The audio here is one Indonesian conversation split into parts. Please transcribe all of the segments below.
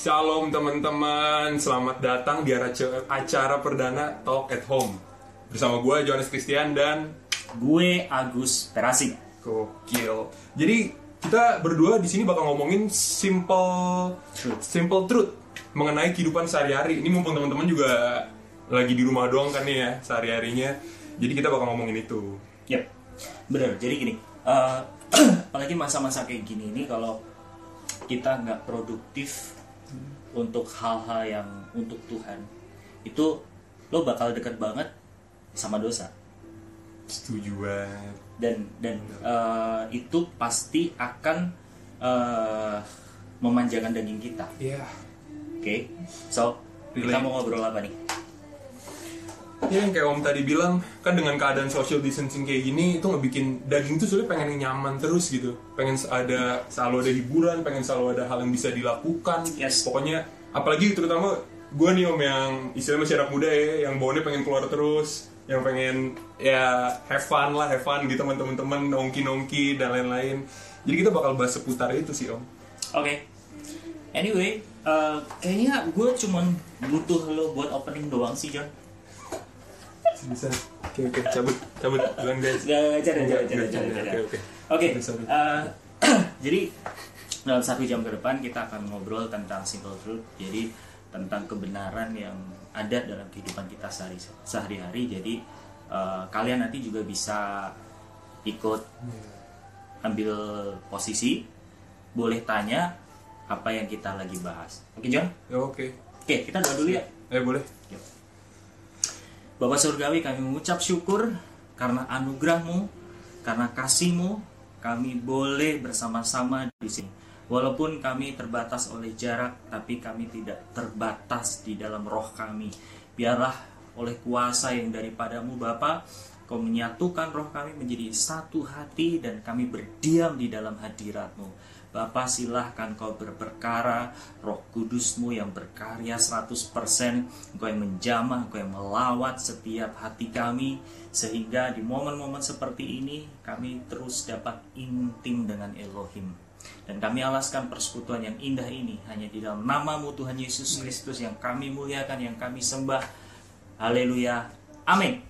Shalom teman-teman, selamat datang di acara, perdana Talk at Home Bersama gue Johannes Christian dan Gue Agus Terasing. Gokil Jadi kita berdua di sini bakal ngomongin simple Truth. simple truth mengenai kehidupan sehari-hari. Ini mumpung teman-teman juga lagi di rumah doang kan nih ya sehari-harinya. Jadi kita bakal ngomongin itu. Yep, bener. Jadi gini, eh, apalagi masa-masa kayak gini ini kalau kita nggak produktif untuk hal-hal yang untuk Tuhan, itu lo bakal deket banget sama dosa. Setuju banget. Dan dan eh, itu pasti akan eh, memanjakan daging kita. Iya. Oke, so kita Relate. mau ngobrol apa nih? Ya yang kayak Om tadi bilang, kan dengan keadaan social distancing kayak gini itu ngebikin daging tuh sebenarnya pengen nyaman terus gitu. Pengen ada selalu ada hiburan, pengen selalu ada hal yang bisa dilakukan. Yes. Pokoknya apalagi terutama gue nih Om yang istilahnya masih anak muda ya, yang bawaannya pengen keluar terus, yang pengen ya have fun lah, have fun gitu sama temen-temen, nongki-nongki dan lain-lain. Jadi kita bakal bahas seputar itu sih Om. Oke. Anyway, eh, kayaknya gue cuman butuh lo buat opening doang sih, John. Bisa. Oke oke cabut cabut duluan guys. Canda, enggak, canda, canda. canda. Oke, oke. Oke, eh, jadi dalam satu jam ke depan kita akan ngobrol tentang simple truth. Jadi tentang kebenaran yang ada dalam kehidupan kita sehari sehari-hari. Jadi eh, kalian nanti juga bisa ikut ambil posisi, boleh tanya apa yang kita lagi bahas. Oke, John? Ya, Oke. Oke, kita doa dulu ya. Eh boleh. Bapak Surgawi kami mengucap syukur karena anugerahmu, karena kasihmu, kami boleh bersama-sama di sini. Walaupun kami terbatas oleh jarak, tapi kami tidak terbatas di dalam roh kami. Biarlah oleh kuasa yang daripadamu Bapa, Kau menyatukan roh kami menjadi satu hati dan kami berdiam di dalam hadiratmu. Bapa silahkan kau berperkara, roh kudusmu yang berkarya 100%, engkau yang menjamah, engkau yang melawat setiap hati kami, sehingga di momen-momen seperti ini kami terus dapat intim dengan Elohim. Dan kami alaskan persekutuan yang indah ini hanya di dalam namamu Tuhan Yesus Kristus yang kami muliakan, yang kami sembah. Haleluya. Amin.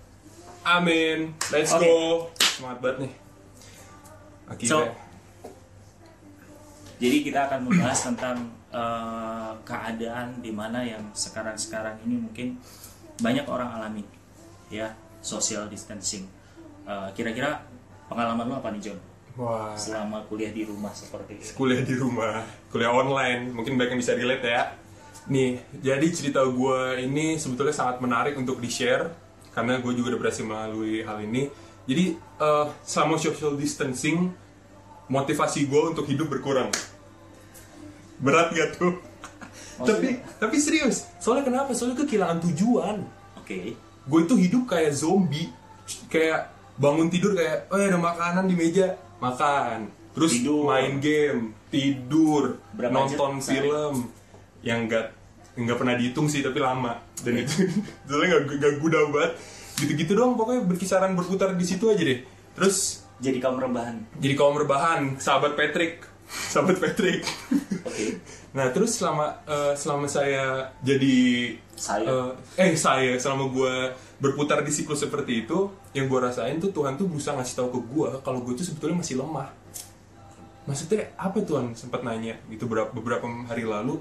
Amin. Let's Oke. go. Semangat banget nih. Akhirnya. So, jadi kita akan membahas tentang eh, keadaan di mana yang sekarang-sekarang ini mungkin banyak orang alami, ya social distancing. Eh, Kira-kira pengalaman lo apa nih John? Wah. Selama kuliah di rumah seperti ini. Kuliah di rumah, kuliah online, mungkin banyak yang bisa relate ya. Nih, jadi cerita gue ini sebetulnya sangat menarik untuk di-share karena gue juga udah berhasil melalui hal ini. Jadi eh, selama social distancing, motivasi gue untuk hidup berkurang. Berat gak tuh? tapi tapi serius, soalnya kenapa? Soalnya kehilangan tujuan. Oke. gue itu hidup kayak zombie kayak bangun tidur kayak oh ya ada makanan di meja makan terus Tidur. main game tidur Berapa nonton sehari? film yang enggak nggak pernah dihitung sih tapi lama dan itu soalnya nggak nggak guna banget gitu-gitu doang pokoknya berkisaran berputar di situ aja deh terus Jadi kaum rebahan. jadi kaum rebahan sahabat Patrick sahabat Patrick Oke. Nah terus selama eh, selama saya jadi Saya. eh, eh saya selama gue berputar di siklus seperti itu, yang gue rasain tuh Tuhan tuh berusaha ngasih tahu ke gue kalau gue tuh sebetulnya masih lemah. Maksudnya apa Tuhan sempat nanya gitu beberapa, beberapa hari lalu,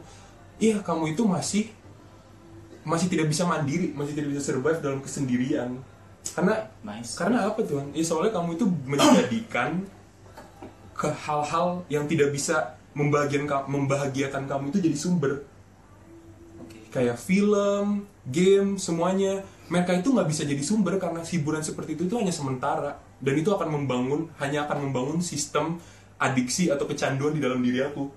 iya kamu itu masih masih tidak bisa mandiri, masih tidak bisa survive dalam kesendirian. Karena Nice. karena apa Tuhan? Ya soalnya kamu itu menjadikan ke hal-hal yang tidak bisa membahagiakan membahagiakan kamu itu jadi sumber Oke. kayak film, game, semuanya mereka itu nggak bisa jadi sumber karena hiburan seperti itu itu hanya sementara dan itu akan membangun hanya akan membangun sistem adiksi atau kecanduan di dalam diri aku.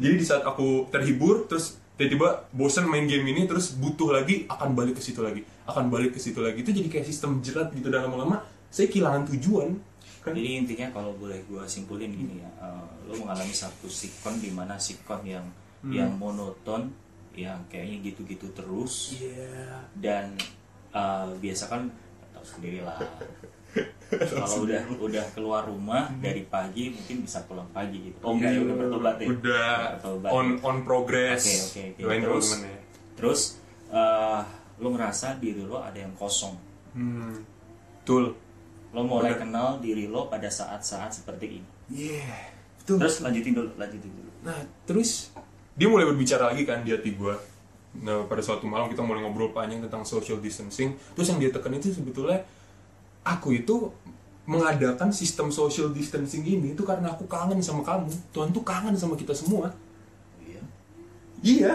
Jadi di saat aku terhibur terus tiba-tiba bosan main game ini terus butuh lagi akan balik ke situ lagi, akan balik ke situ lagi itu jadi kayak sistem jerat gitu dan lama-lama saya kehilangan tujuan. Kan? Jadi intinya kalau boleh gue simpulin gini ya, eh, lo mengalami satu sikon di mana sikon yang yang monoton, yang kayaknya gitu-gitu terus Iya. dan eh, biasa kan tahu sendiri lah kalau udah udah keluar rumah dari pagi mungkin bisa pulang pagi gitu oh enggak ya udah bertobat ya Udah bertobat. on on progress. Oke, oke, oke. Doain Terus? terus eh, lo ngerasa diri lo ada yang kosong Hmm. Betul. lo mulai kenal diri lo pada saat-saat seperti ini Iya. Betul. terus lanjutin dulu lanjutin dulu Nah, terus dia mulai berbicara lagi kan di hati gue. Nah, pada suatu malam kita mulai ngobrol panjang tentang social distancing. Terus yang dia tekan itu sebetulnya aku itu mengadakan sistem social distancing ini itu karena aku kangen sama kamu. Tuhan tuh kangen sama kita semua. Iya.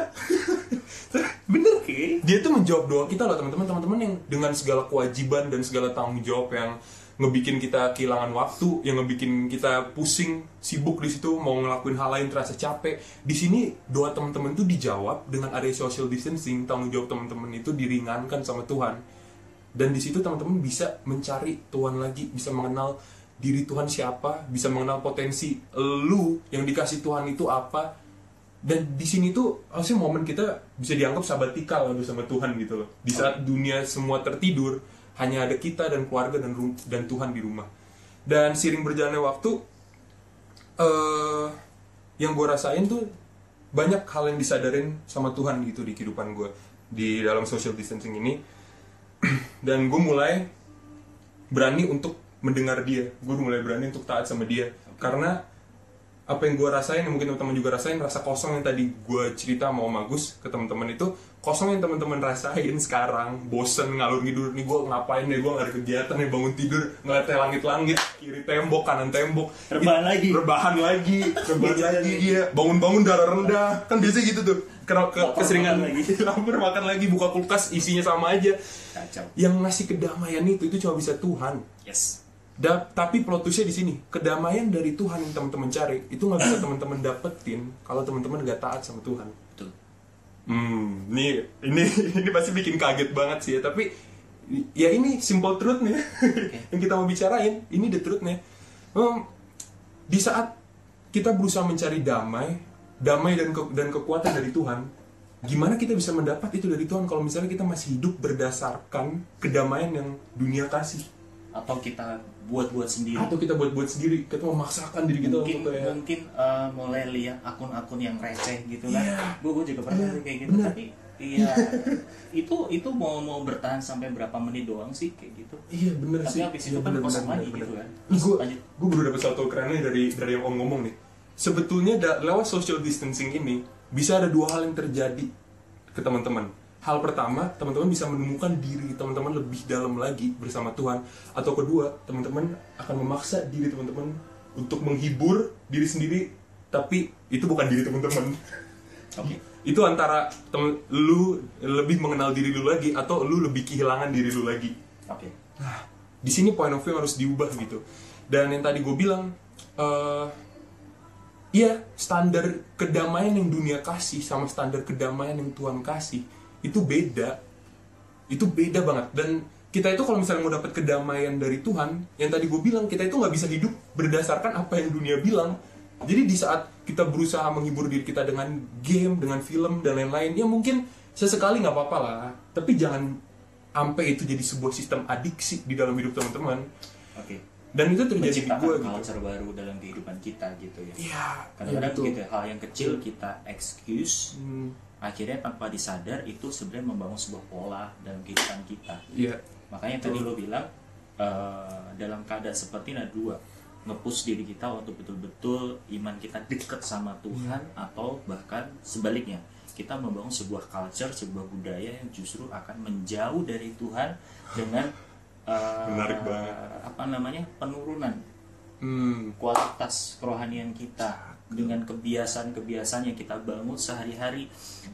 Bener. oke Dia tuh menjawab doa kita loh teman-teman teman-teman yang dengan segala kewajiban dan segala tanggung jawab yang ngebikin kita kehilangan waktu, yang ngebikin kita pusing, sibuk di situ mau ngelakuin hal lain terasa capek. Di sini doa teman-teman tuh dijawab dengan ada social distancing, tanggung jawab teman-teman itu diringankan sama Tuhan. Dan di situ teman-teman bisa mencari Tuhan lagi, bisa mengenal diri Tuhan siapa, bisa mengenal potensi lu yang dikasih Tuhan itu apa, dan di sini tuh harusnya momen kita bisa dianggap sabatikal lah bersama Tuhan gitu loh. Di saat dunia semua tertidur hanya ada kita dan keluarga dan dan Tuhan di rumah. Dan sering berjalannya waktu eh yang gue rasain tuh banyak hal yang disadarin sama Tuhan gitu di kehidupan gue di dalam social distancing ini. Dan gue mulai berani untuk mendengar dia. Gue mulai berani untuk taat sama dia. Karena apa yang gue rasain yang mungkin teman-teman juga rasain rasa kosong yang tadi gue cerita mau Magus ke teman-teman itu kosong yang teman-teman rasain sekarang. Bosen ngalur ngidur nih gue ngapain nih? Gue nggak ada kegiatan nih bangun tidur ngeliat langit-langit kiri tembok kanan tembok. Rebahan lagi. rebahan lagi rebahan lagi. iya bangun-bangun darah rendah. Kan biasa gitu tuh. Kena, ke, keseringan. lagi. lapar makan lagi buka kulkas isinya sama aja. Kacau. Yang ngasih kedamaian itu itu cuma bisa Tuhan. Yes Da- tapi plot twistnya di sini kedamaian dari Tuhan yang teman-teman cari itu nggak bisa teman-teman dapetin kalau teman-teman gak taat sama Tuhan. betul Hmm, ini ini ini pasti bikin kaget banget sih ya. Tapi ya ini simple truthnya yang kita mau bicarain. Ini the truthnya. Hmm, di saat kita berusaha mencari damai, damai dan ke- dan kekuatan dari Tuhan, gimana kita bisa mendapat itu dari Tuhan kalau misalnya kita masih hidup berdasarkan kedamaian yang dunia kasih? Atau kita buat-buat sendiri atau kita buat-buat sendiri kita memaksakan diri kita mungkin untuk kayak mungkin eh, mulai lihat akun-akun yang receh gitu kan Iya. gue juga pernah tuh kayak gitu bener. tapi iya itu itu mau mau bertahan sampai berapa menit doang sih kayak gitu iya bener Tapi sih habis itu Iya, kan bener, kosong bener, lagi bener, gitu bener. kan. Gue gue baru dapat satu kerennya dari dari yang om ngomong nih sebetulnya da- lewat social distancing ini bisa ada dua hal yang terjadi ke teman-teman hal pertama teman-teman bisa menemukan diri teman-teman lebih dalam lagi bersama Tuhan. Atau kedua teman-teman akan memaksa diri teman-teman untuk menghibur diri sendiri. Tapi itu bukan diri teman-teman. Oke. itu antara temen, lu lebih mengenal diri lu lagi atau lu lebih kehilangan diri lu lagi. Oke. Nah, di sini point of view harus diubah gitu. Dan yang tadi gue bilang, eh iya standar kedamaian yang dunia kasih sama standar kedamaian yang Tuhan kasih itu beda. Itu beda banget. Dan kita itu kalau misalnya mau dapat kedamaian dari Tuhan, yang tadi gue bilang kita itu nggak bisa hidup berdasarkan apa yang dunia bilang. Jadi di saat kita berusaha menghibur diri kita dengan game, dengan film dan lain-lain, ya mungkin sesekali nggak apa-apa lah. Tapi jangan sampai itu jadi sebuah sistem adiksi di dalam hidup teman-teman. oke Dan itu terjadi di gue gitu. culture baru dalam kehidupan kita gitu ya. Iya, kadang-kadang begitu ya, hal yang kecil kita excuse Hmm, akhirnya tanpa disadar itu sebenarnya membangun sebuah pola dalam kehidupan kita. Iya, makanya tadi lo bilang eh, dalam keadaan seperti ada dua. Ngepush diri kita untuk betul-betul iman kita dekat sama Tuhan atau bahkan sebaliknya. Kita membangun sebuah culture sebuah budaya yang justru akan menjauh dari Tuhan dengan eh, Menarik banget. apa namanya? Penurunan hmm, kualitas kerohanian kita dengan kebiasaan-kebiasaan yang kita bangun sehari-hari.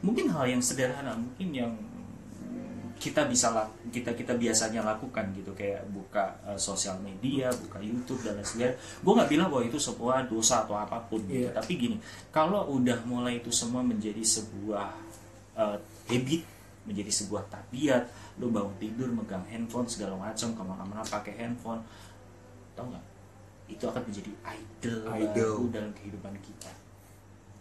Mungkin hal yang sederhana mungkin yang kita bisa kita kita biasanya lakukan gitu. Kayak buka eh, sosial media buka YouTube dan lain sebagainya gue nggak bilang bahwa itu sebuah dosa atau apa pun gitu. Iya. tapi gini kalau udah mulai itu semua menjadi sebuah eh, habit menjadi sebuah tabiat. Lu bangun tidur megang handphone segala macam ke mana-mana pakai handphone. Tau nggak? Itu akan menjadi idol, Idol. baru dalam kehidupan kita.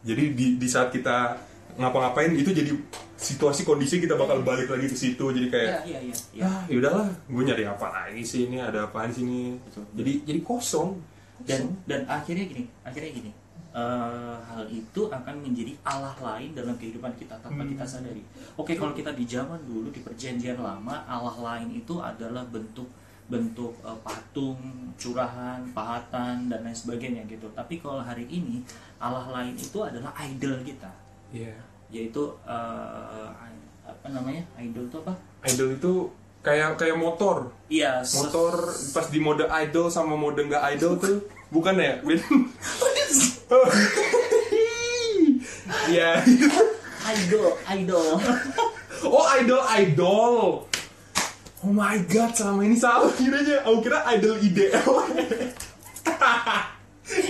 Jadi di, di saat kita ngapa-ngapain itu jadi situasi kondisi kita bakal balik lagi ke situ. Jadi kayak Iya, iya, iya. iya. ah yaudahlah gue nyari apa lagi sih ini? Ada apaan sih ini? Jadi jadi kosong. Dan dan akhirnya gini akhirnya gini eh, hal itu akan menjadi Allah lain dalam kehidupan kita tanpa Hmm. kita sadari. Oke kalau kita di zaman dulu di perjanjian lama Allah lain itu adalah bentuk bentuk eh, patung curahan pahatan dan lain sebagainya gitu. Tapi kalau hari ini Allah lain itu adalah idol kita. Iya. yaitu eh, apa namanya? Idol itu apa? Idol itu kayak kayak motor iya motor pas di mode idol sama mode nggak idol tuh bukan ya Iya. idol idol Oh idol idol. Oh my god, selama ini salah kiranya. Aku kira idol ide.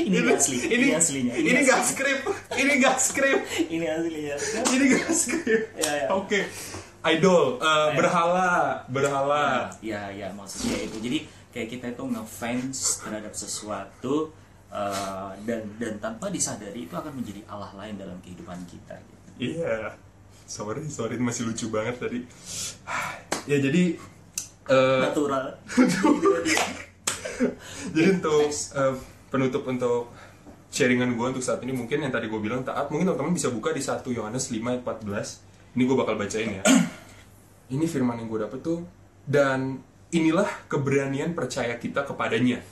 ini nggak asli ini, ini aslinya Ini asli. nggak skrip. Ini nggak skrip. ini aslinya Ini nggak skrip. Ya, ya. Oke. Idol, eh, berhala, berhala. ya ya maksudnya itu jadi kayak kita itu ngefans terhadap sesuatu eh, dan dan tanpa disadari itu akan menjadi Allah lain dalam kehidupan kita gitu. Iya. Sorry, sorry masih lucu banget tadi. Ya jadi eh, natural Jadi untuk eh, penutup untuk sharingan gue untuk saat ini mungkin yang tadi gue bilang taat mungkin teman-teman bisa buka di 1 Yohanes 5 ayat 14 ini gue bakal bacain ya ini firman yang gue dapet tuh dan inilah keberanian percaya kita kepadanya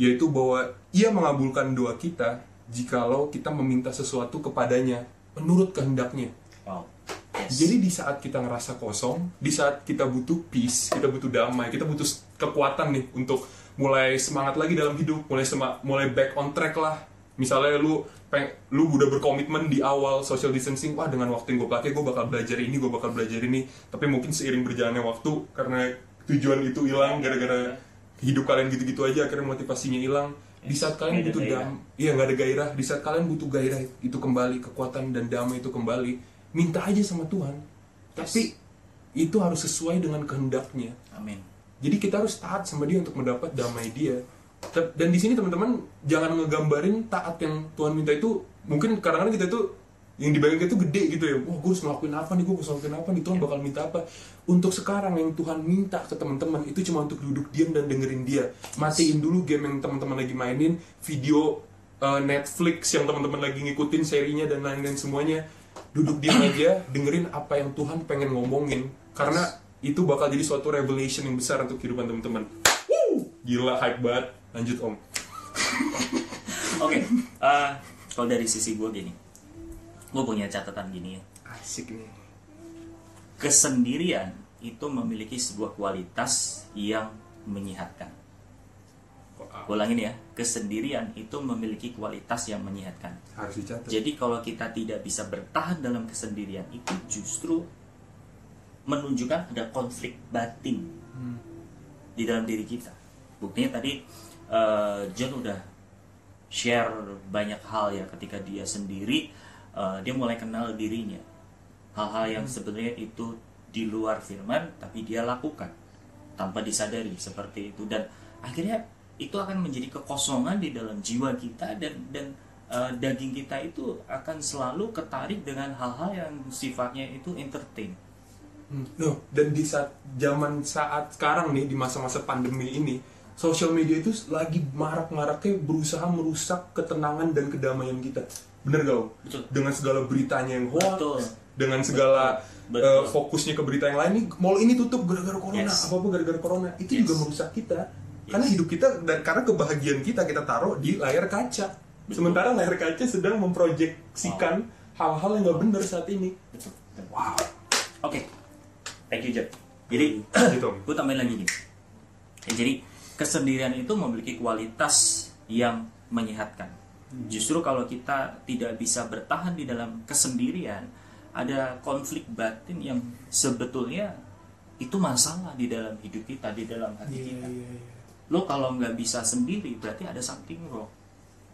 yaitu bahwa ia mengabulkan doa kita jikalau kita meminta sesuatu kepadanya menurut kehendaknya wow yes. jadi di saat kita ngerasa kosong, di saat kita butuh peace, kita butuh damai, kita butuh kekuatan nih untuk mulai semangat lagi dalam hidup, mulai sema- mulai back on track lah. Misalnya lu peng lu udah berkomitmen di awal social distancing, wah dengan waktu yang gue pakai gue bakal belajar ini, gue bakal belajar ini. Tapi mungkin seiring berjalannya waktu karena tujuan itu hilang gara-gara hidup kalian gitu-gitu aja akhirnya motivasinya hilang. Di saat kalian butuh dam, iya nggak ada gairah. Di saat kalian butuh gairah itu kembali, kekuatan dan damai itu kembali, minta aja sama Tuhan. Tapi itu harus sesuai dengan kehendaknya. amin Jadi kita harus taat sama dia untuk mendapat damai dia. Dan di sini teman-teman jangan ngegambarin taat yang Tuhan minta itu mungkin kadang-kadang kita itu yang dibayangkan itu gede gitu ya. Wah, gue harus ngelakuin apa nih? Gue harus ngelakuin apa nih? Tuhan bakal minta apa? Untuk sekarang yang Tuhan minta ke teman-teman itu cuma untuk duduk diam dan dengerin dia. Matiin dulu game yang teman-teman lagi mainin, video uh, Netflix yang teman-teman lagi ngikutin serinya dan lain-lain semuanya. Duduk diam aja, dengerin apa yang Tuhan pengen ngomongin. Karena itu bakal jadi suatu revelation yang besar untuk kehidupan teman-teman. Gila hype banget. Lanjut Om. oke eh, kalau dari sisi gue gini gue punya catatan gini ya Asik nih. kesendirian itu memiliki sebuah kualitas yang menyehatkan Wah, ulangin ya kesendirian itu memiliki kualitas yang menyehatkan harus dicatat. Jadi kalau kita tidak bisa bertahan dalam kesendirian itu justru menunjukkan ada konflik batin Hmm. di dalam diri kita. Buktinya tadi eh, John udah share banyak hal ya ketika dia sendiri eh, dia mulai kenal dirinya. Hal-hal yang sebenarnya itu di luar firman tapi dia lakukan tanpa disadari seperti itu dan akhirnya itu akan menjadi kekosongan di dalam jiwa kita dan dan eh, daging kita itu akan selalu ketarik dengan hal-hal yang sifatnya itu entertain. Hmm. No, dan di saat zaman saat sekarang nih di masa-masa pandemi ini, sosial media itu lagi marak-maraknya berusaha merusak ketenangan dan kedamaian kita. Bener gak? Om? Betul. Dengan segala beritanya yang hoax, Betul. dengan segala Betul. eh, fokusnya ke berita yang lain nih, mall ini tutup gara-gara corona, Yes. apa-apa gara-gara corona. Itu Yes. juga merusak kita. Karena hidup kita dan karena kebahagiaan kita kita taruh di layar kaca. Betul. Sementara layar kaca sedang memproyeksikan hal-hal yang nggak benar saat ini. Betul. Wow. Oke, thank you Jeff. Jadi gitu. Gue tambahin lagi nih. Ya, jadi kesendirian itu memiliki kualitas yang menyehatkan. Justru kalau kita tidak bisa bertahan di dalam kesendirian, ada konflik batin yang sebetulnya itu masalah di dalam hidup kita, di dalam hati Iya, kita. iya, iya. Lo kalau nggak bisa sendiri, berarti ada something wrong.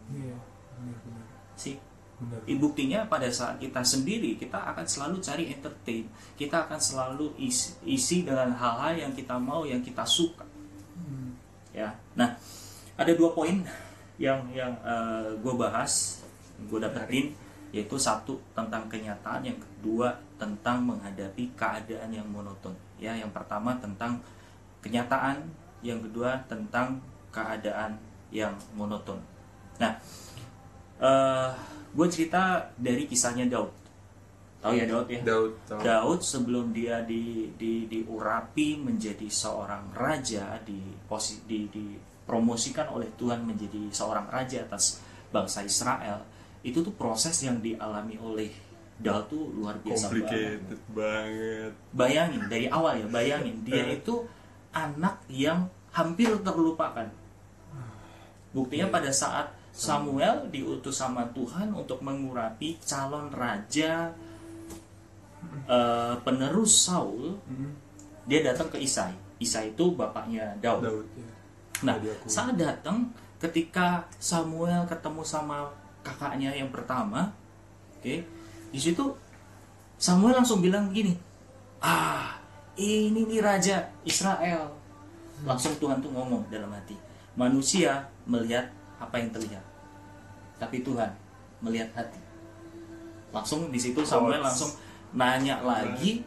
Iya, benar-benar. Sih. Benar. Buktinya pada saat kita sendiri kita akan selalu cari entertain, kita akan selalu isi, isi dengan hal-hal yang kita mau, yang kita suka. Hmm. Ya, nah ada dua poin yang yang gue bahas, gue dapetin yaitu satu tentang kenyataan yang kedua tentang menghadapi keadaan yang monoton. Ya yang pertama tentang kenyataan yang kedua tentang keadaan yang monoton. Nah eh gue cerita dari kisahnya Daud tahu ya Daud ya Daud tahu. Daud sebelum dia di, di diurapi menjadi seorang raja di posi di dipromosikan oleh Tuhan menjadi seorang raja atas bangsa Israel itu tuh proses yang dialami oleh Daud tuh luar biasa banget. banget Bayangin dari awal ya, bayangin dia itu anak yang hampir terlupakan. Buktinya pada saat Samuel diutus sama Tuhan untuk mengurapi calon raja eh, penerus Saul, Hmm. dia datang ke Isai. Isai itu bapaknya Daud. Daud ya Nah, saat datang ketika Samuel ketemu sama kakaknya yang pertama, oke, di situ Samuel langsung bilang gini, ah ini nih raja Israel. Langsung Tuhan tuh ngomong dalam hati, manusia melihat apa yang terlihat, tapi Tuhan melihat hati. Langsung di situ Samuel langsung nanya lagi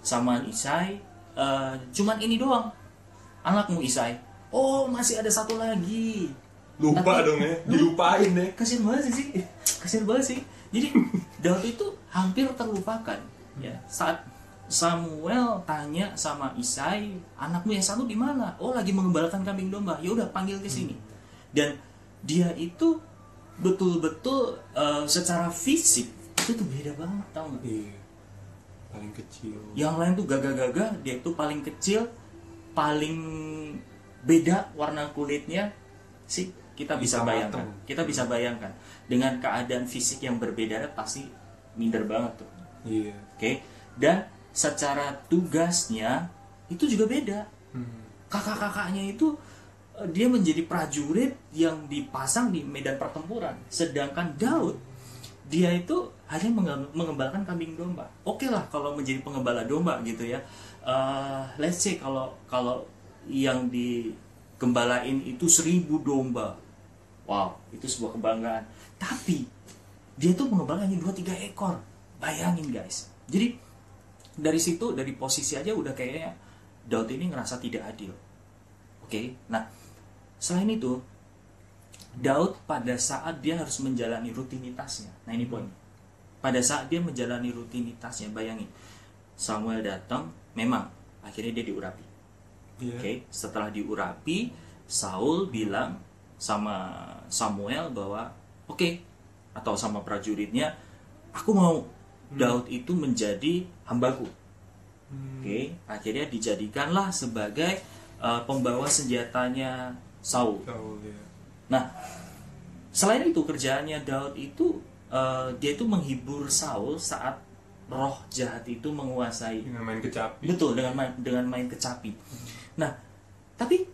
sama Isai, "Eh, cuman ini doang, anakmu Isai. Oh masih ada satu lagi. lupa Tapi- dong ya dilupain deh Kasian banget sih, kasian banget sih. Jadi Daud itu hampir terlupakan. Ya saat Samuel tanya sama Isai, anakmu yang satu di mana? Oh lagi mengembalakan kambing domba. Ya udah panggil ke sini. Dan dia itu betul-betul eh, secara fisik itu tuh beda banget tau nggak? iya paling kecil. Yang lain tuh gagah-gagah dia tuh paling kecil paling beda warna kulitnya sih kita bisa Hitam bayangkan. mateng. kita bisa bayangkan. Dengan keadaan fisik yang berbeda pasti minder banget tuh. Iya. Oke? Dan secara tugasnya itu juga beda. Hmm. kakak-kakaknya itu eh, dia menjadi prajurit yang dipasang di medan pertempuran sedangkan Daud dia itu hanya menge- mengembalakan kambing domba. Oke lah kalau menjadi pengembala domba gitu ya. Eh, let's say kalau kalau yang digembalain itu seribu domba. Wow itu sebuah kebanggaan. Tapi dia tuh mengembalakan dua tiga ekor. Bayangin guys. Jadi dari situ dari posisi aja udah kayaknya Daud ini ngerasa tidak adil. Oke nah selain itu Daud pada saat dia harus menjalani rutinitasnya. Nah ini poinnya pada saat dia menjalani rutinitasnya bayangin. Samuel datang memang akhirnya dia diurapi. Iya. Oke, setelah diurapi, Saul bilang sama Samuel bahwa oke atau sama prajuritnya, aku mau Daud itu menjadi hambaku. Oke, akhirnya dijadikanlah sebagai uh, pembawa senjatanya Saul. Saul ya Nah, selain itu kerjaannya Daud itu uh, dia itu menghibur Saul saat roh jahat itu menguasai. Dengan main kecapi. Betul dengan main, dengan main kecapi. Nah, tapi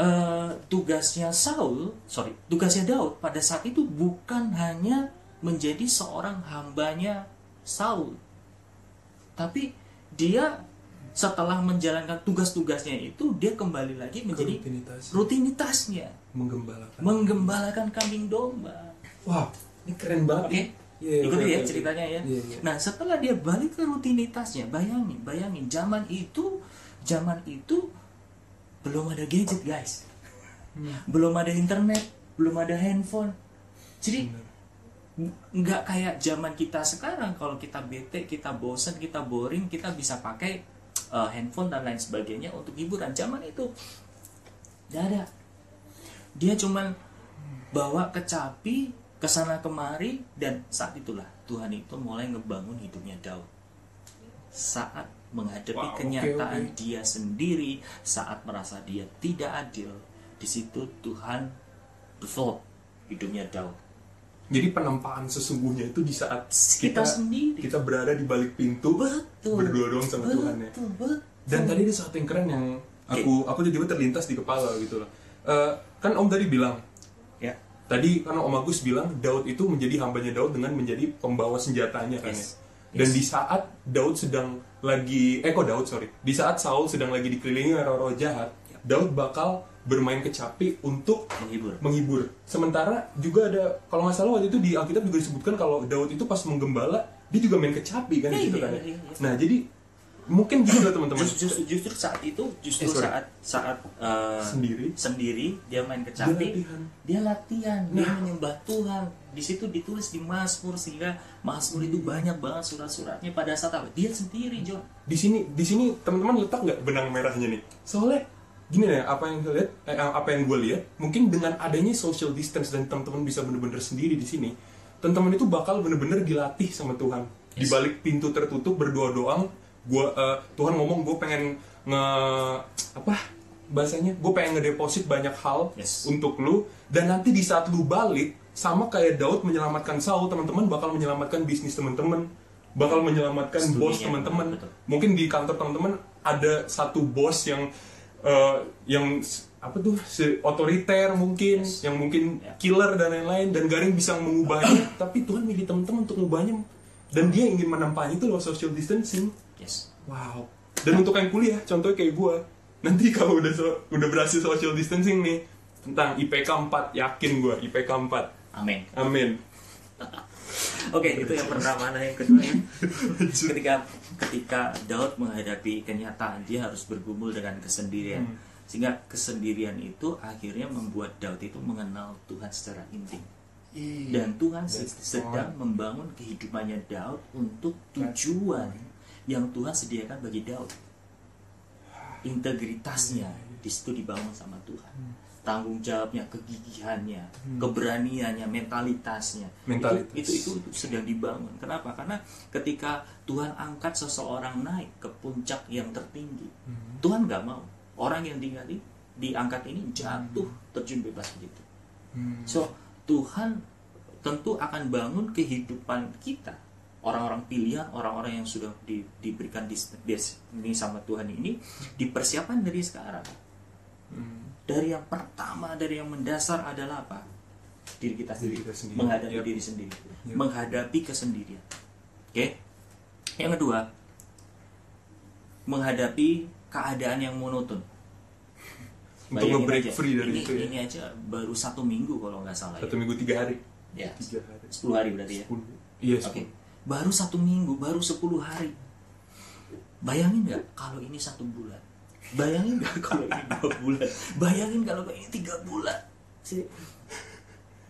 eh, tugasnya Saul, sorry, tugasnya Daud pada saat itu bukan hanya menjadi seorang hambanya Saul, tapi dia setelah menjalankan tugas-tugasnya itu dia kembali lagi menjadi rutinitas. rutinitasnya menggembalakan menggembalakan kambing domba. wah ini keren banget Oke. nih. Iya, Ikuti oke, ya oke. ceritanya ya. Iya, iya. Nah, setelah dia balik ke rutinitasnya, bayangin, bayangin zaman itu, zaman itu belum ada gadget, guys. Hmm. Belum ada internet, belum ada handphone. Jadi nggak kayak zaman kita sekarang kalau kita bete, kita bosan, kita boring, kita bisa pakai eh, handphone dan lain sebagainya untuk hiburan. Zaman itu nggak ada. Dia cuman bawa kecapi ke sana kemari dan saat itulah Tuhan itu mulai ngebangun hidupnya Daud. Saat menghadapi Wow, kenyataan oke. dia sendiri, saat merasa dia tidak adil, di situ Tuhan develop hidupnya Daud. jadi penempaan sesungguhnya itu di saat Kita sendiri. kita berada di balik pintu Betul. berdua doang sama Tuhan ya Betul, betul. Dan tadi ada sesuatu yang keren yang aku aku tiba-tiba terlintas di kepala gitu loh. Eh, kan Om tadi bilang, ya, tadi kan Om Agus bilang Daud itu menjadi hambanya Daud dengan menjadi pembawa senjatanya kan Yes. ya. Dan Yes. di saat Daud sedang lagi, eh kok Daud sorry, di saat Saul sedang lagi dikelilingi roh-roh jahat, Ya. Daud bakal bermain kecapi untuk menghibur menghibur. Sementara juga ada kalau nggak salah waktu itu di Alkitab juga disebutkan kalau Daud itu pas menggembala dia juga main kecapi kan Iya, gitu iya, kan. ya. iya, iya. Nah jadi mungkin gitu teman-teman. justru, justru justru saat itu justru Eh, sorry. saat saat eh, Sendiri. sendiri dia main Dia kecapi latihan. dia latihan dia Nah. menyembah Tuhan di situ ditulis di Mazmur sehingga Mazmur itu banyak banget surat-suratnya pada saat apa dia sendiri John Di sini di sini teman-teman letak nggak benang merahnya nih? Soalnya gini ya apa yang gue lihat eh, apa yang gue lihat mungkin dengan adanya social distance dan teman-teman bisa bener-bener sendiri di sini teman-teman itu bakal bener-bener dilatih sama Tuhan di Yes. balik pintu tertutup berdoa doang gua eh, Tuhan ngomong gue pengen nge apa bahasanya? Gue pengen ngedeposit banyak hal Yes. untuk lu. Dan nanti di saat lu balik sama kayak Daud menyelamatkan Saul teman-teman bakal menyelamatkan bisnis teman-teman. Bakal menyelamatkan Setuju, bos ya, teman-teman. mungkin di kantor teman-teman ada satu bos yang eh, yang apa tuh se- otoriter mungkin Yes. yang mungkin Ya. killer dan lain-lain. Dan Garing bisa mengubahnya. Tapi Tuhan milih teman-teman untuk mengubahnya dan dia ingin menampaknya itu lewat social distancing yes. Wow. Dan untuk yang kuliah contohnya kayak gue nanti kalau udah so- udah berhasil social distancing nih tentang IPK 4 yakin gue IPK 4 amin. Amin. Oke, itu yang pertama. Nah, yang kedua ya, ketika ketika Daud menghadapi kenyataan dia harus bergumul dengan kesendirian. Hmm. Sehingga kesendirian itu akhirnya membuat Daud itu mengenal Tuhan secara intim. Dan Tuhan sedang membangun kehidupannya Daud untuk tujuan yang Tuhan sediakan bagi Daud. Integritasnya di situ dibangun sama Tuhan. Tanggung jawabnya, kegigihannya, keberaniannya, mentalitasnya. Mentalitas. Itu, itu, itu, sedang dibangun. Kenapa? Karena ketika Tuhan angkat seseorang naik ke puncak yang tertinggi, Tuhan nggak mau orang yang tinggal di diangkat ini jatuh terjun bebas begitu. So Tuhan tentu akan bangun kehidupan kita orang-orang pilihan orang-orang yang sudah di- diberikan ini sama Tuhan ini dipersiapkan dari sekarang. Dari yang pertama dari yang mendasar adalah apa? Diri kita Diri sendiri, kita sendiri. menghadapi Yap. diri sendiri, Yap. menghadapi kesendirian. Oke. Yang kedua, menghadapi keadaan yang monoton. untuk nge-break free dari ini, itu ya Ini aja baru satu minggu kalau nggak salah satu ya. minggu tiga hari Ya, tiga hari 10 hari berarti ya. Sepuluh. iya Oke, sepuluh. Baru satu minggu, baru 10 hari. Bayangin nggak kalau ini satu bulan? Bayangin nggak kalau ini dua bulan? Bayangin kalau ini tiga bulan? Si-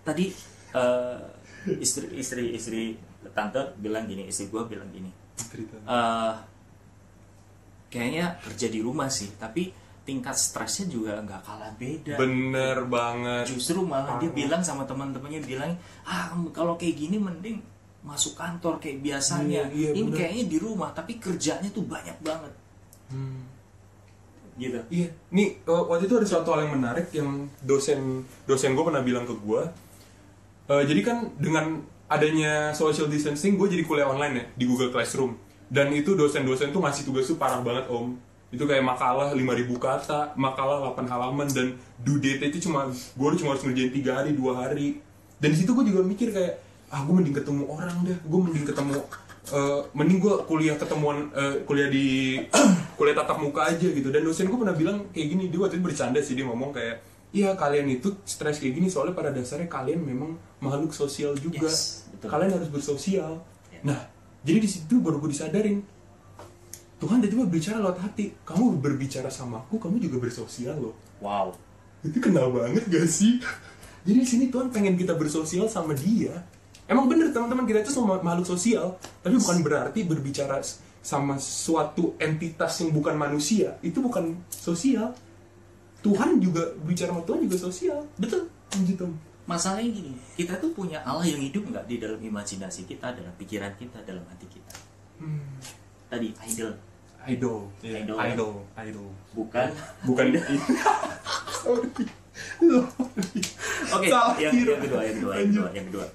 Tadi eh, istri istri istri tante bilang gini, istri gua bilang gini, eh kayaknya kerja di rumah sih, tapi tingkat stresnya juga nggak kalah beda. bener banget Justru malah dia bilang sama teman-temannya bilang, ah kalau kayak gini mending masuk kantor kayak biasanya. Iya, iya, Ini bener. kayaknya di rumah, tapi kerjanya tuh banyak banget. Hmm. Gitu. Iya, nih uh, waktu itu ada suatu hal yang menarik yang dosen dosen gue pernah bilang ke gue. Uh, jadi kan dengan adanya social distancing, gue jadi kuliah online ya di Google Classroom. Dan itu dosen-dosen tuh ngasih tugas tuh parah banget om. Itu kayak makalah 5000 kata, makalah 8 halaman dan due date itu cuma gue cuma harus ngerjain 3 hari, 2 hari. Dan di situ gue juga mikir kayak ah gue mending ketemu orang deh, gue mending ketemu eh, mending gue kuliah ketemuan eh, kuliah di kuliah tatap muka aja gitu dan dosen gue pernah bilang kayak gini dia waktu itu bercanda sih dia ngomong kayak iya kalian itu stres kayak gini soalnya pada dasarnya kalian memang makhluk sosial juga Yes, betul. kalian harus bersosial Ya. nah jadi di situ baru gue disadarin Tuhan tiba-tiba bicara lewat hati kamu berbicara sama aku kamu juga bersosial loh Wow. itu kenal banget gak sih? Jadi di sini Tuhan pengen kita bersosial sama dia. Emang bener teman-teman kita itu semua makhluk sosial, tapi bukan berarti berbicara sama suatu entitas yang bukan manusia itu bukan sosial. Tuhan juga bicara sama Tuhan juga sosial. Betul. Gitu. Masalahnya gini, kita tuh punya Allah yang hidup nggak di dalam imajinasi kita, dalam pikiran kita, dalam hati kita. Hmm. Tadi idol, Idol. Idol. Idol. Idol. bukan Bukan. Sorry. Oke, Salah yang, yang kedua, yang kedua, yang kedua, yang kedua.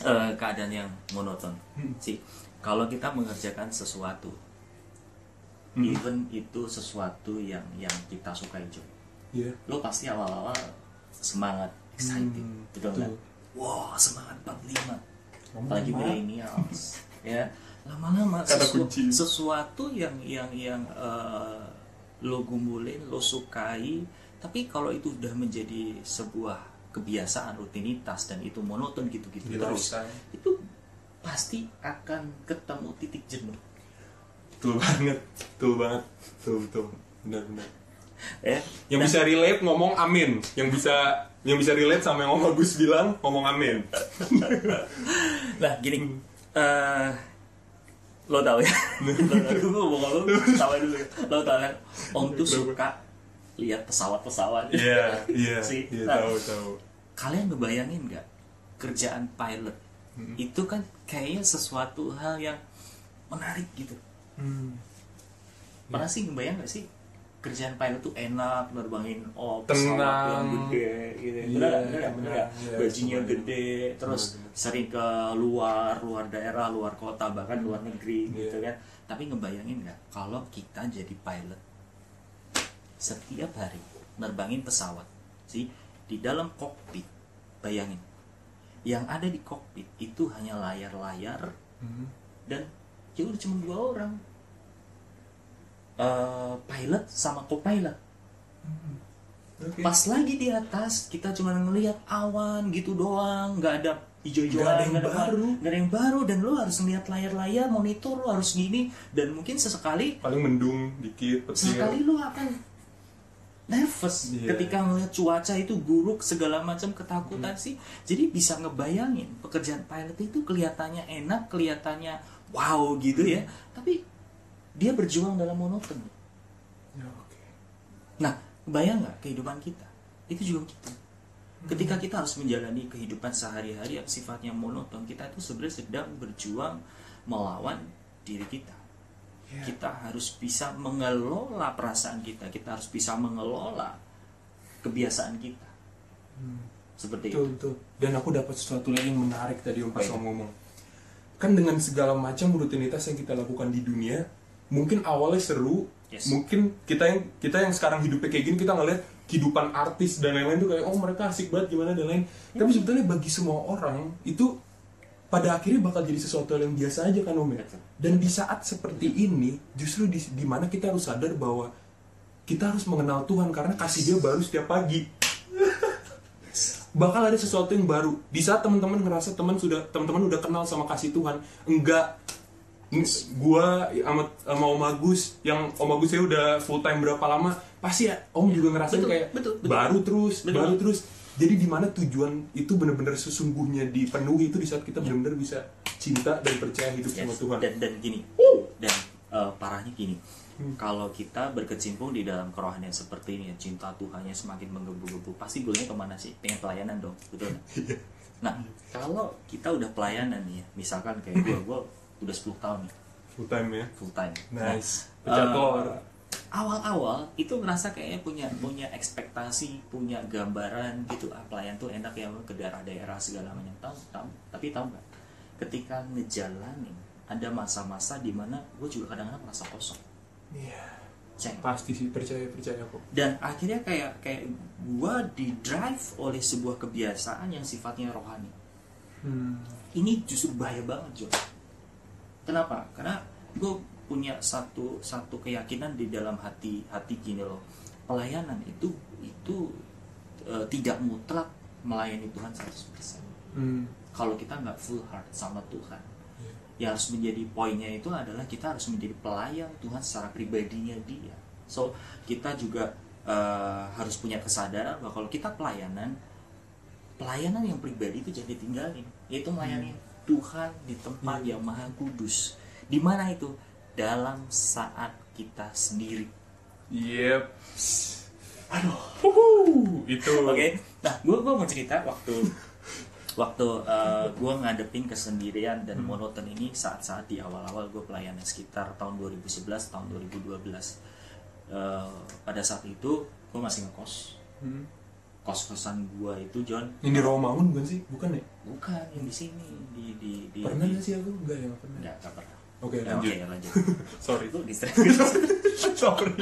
Eh, keadaan yang monoton. Hmm. Sih, kalau kita mengerjakan sesuatu, Hmm. even itu sesuatu yang yang kita sukai juga, Iya. lo pasti awal-awal semangat, excited, Hmm, betul. kan? Wah, semangat 45 Lama-lama. apalagi millennials, ya. Lama-lama sesu- kunci. sesuatu yang yang yang eh, lo gumulin, lo sukai, tapi kalau itu udah menjadi sebuah kebiasaan rutinitas dan itu monoton gitu-gitu. Terus itu pasti akan ketemu titik jenuh. Betul banget betul banget. Betul betul. Benar benar. Ya. Yang bisa relate ngomong amin. Yang bisa yang bisa relate sama yang Om Agus bilang ngomong amin. Nah, gini. eh lo tau ya? Gue ngomong lo tahu dulu ya. Lo tau kan? Om tuh suka lihat pesawat-pesawat. iya iya iya Nah, tahu tahu Kalian ngebayangin nggak kerjaan pilot Hmm. itu kan kayaknya sesuatu hal yang menarik gitu. Hmm. Pernah sih ngebayang nggak sih kerjaan pilot tuh enak nerbangin oh pesawat yang gede gitu. Iya, Bener nggak? Bener? Bener bener. nggak? Iya, Gajinya bener. gede, terus Bener, bener. sering ke luar, luar daerah, luar kota, bahkan luar negeri Iya. gitu kan. Tapi ngebayangin nggak kalau kita jadi pilot setiap hari nerbangin pesawat sih di dalam kokpit. Bayangin. Yang ada di kokpit itu hanya layar-layar Hmm. dan ya udah cuma dua orang. Eh, pilot sama co-pilot. Oke. pas lagi di atas kita cuma ngelihat awan gitu doang. Nggak ada hijau-hijauan Nggak ada yang nggak baru. nggak ada yang baru. Dan lo harus ngeliat layar-layar monitor lo harus gini. Dan mungkin sesekali paling mendung dikit petir sesekali lo akan nervous Iya. ketika ngeliat cuaca itu buruk segala macam ketakutan sih jadi bisa ngebayangin pekerjaan pilot itu kelihatannya enak kelihatannya wow gitu ya tapi dia berjuang dalam monoton Ya, oke. Nah, bayang nggak kehidupan kita? Itu juga gitu. Ketika kita harus menjalani kehidupan sehari-hari yang sifatnya monoton, kita itu sebenarnya sedang berjuang melawan diri kita. Ya. Kita harus bisa mengelola perasaan kita, kita harus bisa mengelola kebiasaan kita. Seperti betul itu. betul dan aku dapat sesuatu lagi yang menarik tadi om pas om ngomong kan dengan segala macam rutinitas yang kita lakukan di dunia mungkin awalnya seru Yes. mungkin kita yang kita yang sekarang hidupnya kayak gini kita ngeliat kehidupan artis dan lain-lain tuh kayak oh mereka asik banget gimana dan lain tapi sebetulnya bagi semua orang itu pada akhirnya bakal jadi sesuatu yang biasa aja kan om ya? Dan di saat seperti ini justru di, mana kita harus sadar bahwa kita harus mengenal Tuhan karena kasih dia baru setiap pagi. Bakal ada sesuatu yang baru. Di saat teman-teman ngerasa teman sudah teman-teman udah kenal sama kasih Tuhan enggak. Gua sama, sama Om Agus yang Om Agus saya udah full time berapa lama pasti ya Om juga ngerasain Betul, kayak betul, betul. baru terus Betul. baru terus jadi di mana tujuan itu benar-benar sesungguhnya dipenuhi itu di saat kita benar-benar bisa cinta dan percaya hidup sama Yes. Tuhan Dan dan gini. Dan eh, parahnya gini. Kalau kita berkecimpung di dalam kerohanian seperti ini, ya, cinta Tuhannya semakin menggebu-gebu, pasti goalnya ke mana sih? Pengen pelayanan dong, betul nggak? Nah, kalau kita udah pelayanan nih, ya, misalkan kayak gue, gue udah 10 tahun nih, full time ya full time. nice Nah, pecah eh, telur awal-awal itu ngerasa kayaknya punya punya ekspektasi, punya gambaran gitu, ah, pelayan tuh enak ya ke daerah-daerah segala macam. Tahu, tahu. Tapi tahu nggak? Ketika ngejalanin, ada masa-masa di mana gue juga kadang-kadang merasa kosong. Iya Ceng. pasti sih percaya percaya kok Dan akhirnya kayak kayak gue di drive oleh sebuah kebiasaan yang sifatnya rohani. hmm. Ini justru bahaya banget, Jo. Kenapa? Karena gue punya satu satu keyakinan di dalam hati hati gini loh. Pelayanan itu itu eh, tidak mutlak melayani Tuhan 100%. Hmm. Kalau kita nggak full heart sama Tuhan, Iya. yang harus menjadi poinnya itu adalah kita harus menjadi pelayan Tuhan secara pribadinya dia. So kita juga eh, harus punya kesadaran bahwa kalau kita pelayanan, pelayanan yang pribadi itu jadi tinggalin, yaitu melayani Tuhan di tempat yang maha kudus. Di mana itu? Dalam saat kita sendiri. Yep. Aduh. Itu. Oke, nah gue gue mau cerita waktu waktu gue ngadepin kesendirian dan monoton ini saat-saat di awal-awal gue pelayanan sekitar tahun 2011 tahun 2012 Eh, pada saat itu gue masih ngekos Hmm. kos kosan gue itu John Ini di Rawamangun bukan sih? Bukan ya? bukan yang di sini di di di Pernah di- sih aku? Enggak ya, nggak pernah. Nggak, nggak pernah Oke, Ya, lanjut. oke lanjut Sorry. itu distrek Sorry.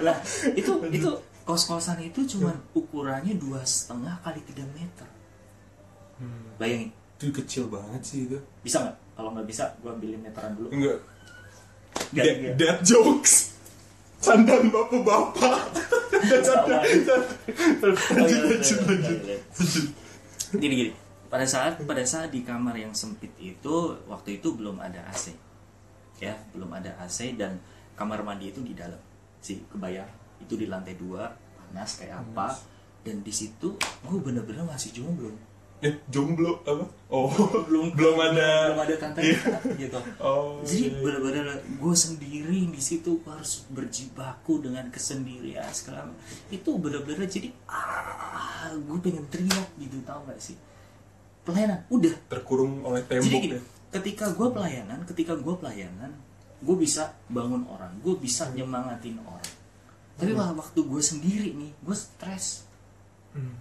lah itu itu kos kosan itu cuman ukurannya dua setengah kali tiga meter Hmm. bayangin Itu kecil banget sih itu. bisa nggak kalau nggak bisa gue ambilin meteran dulu Enggak. Nggak, That, nggak. that jokes. Candaan bapak-bapak. Lanjut Oh, iya, lanjut iya, lanjut iya, pada saat pada saat di kamar yang sempit itu waktu itu belum ada AC ya belum ada AC dan kamar mandi itu di dalam. Sih kebayang? Itu di lantai dua panas kayak apa. Dan di situ gue bener-bener masih jomblo. Eh jomblo apa? Oh belum belum ada belum ada tante Iya. gitu. Oh jadi iya, iya. benar-benar gue sendiri di situ harus berjibaku dengan kesendirian sekarang itu benar-benar jadi ah gue pengen teriak gitu tau gak sih? Pelayanan udah. Terkurung oleh jadi tembok gini ya ketika gue pelayanan ketika gue pelayanan gue bisa bangun orang gue bisa nyemangatin orang tapi malah waktu gue sendiri nih gue stres Hmm.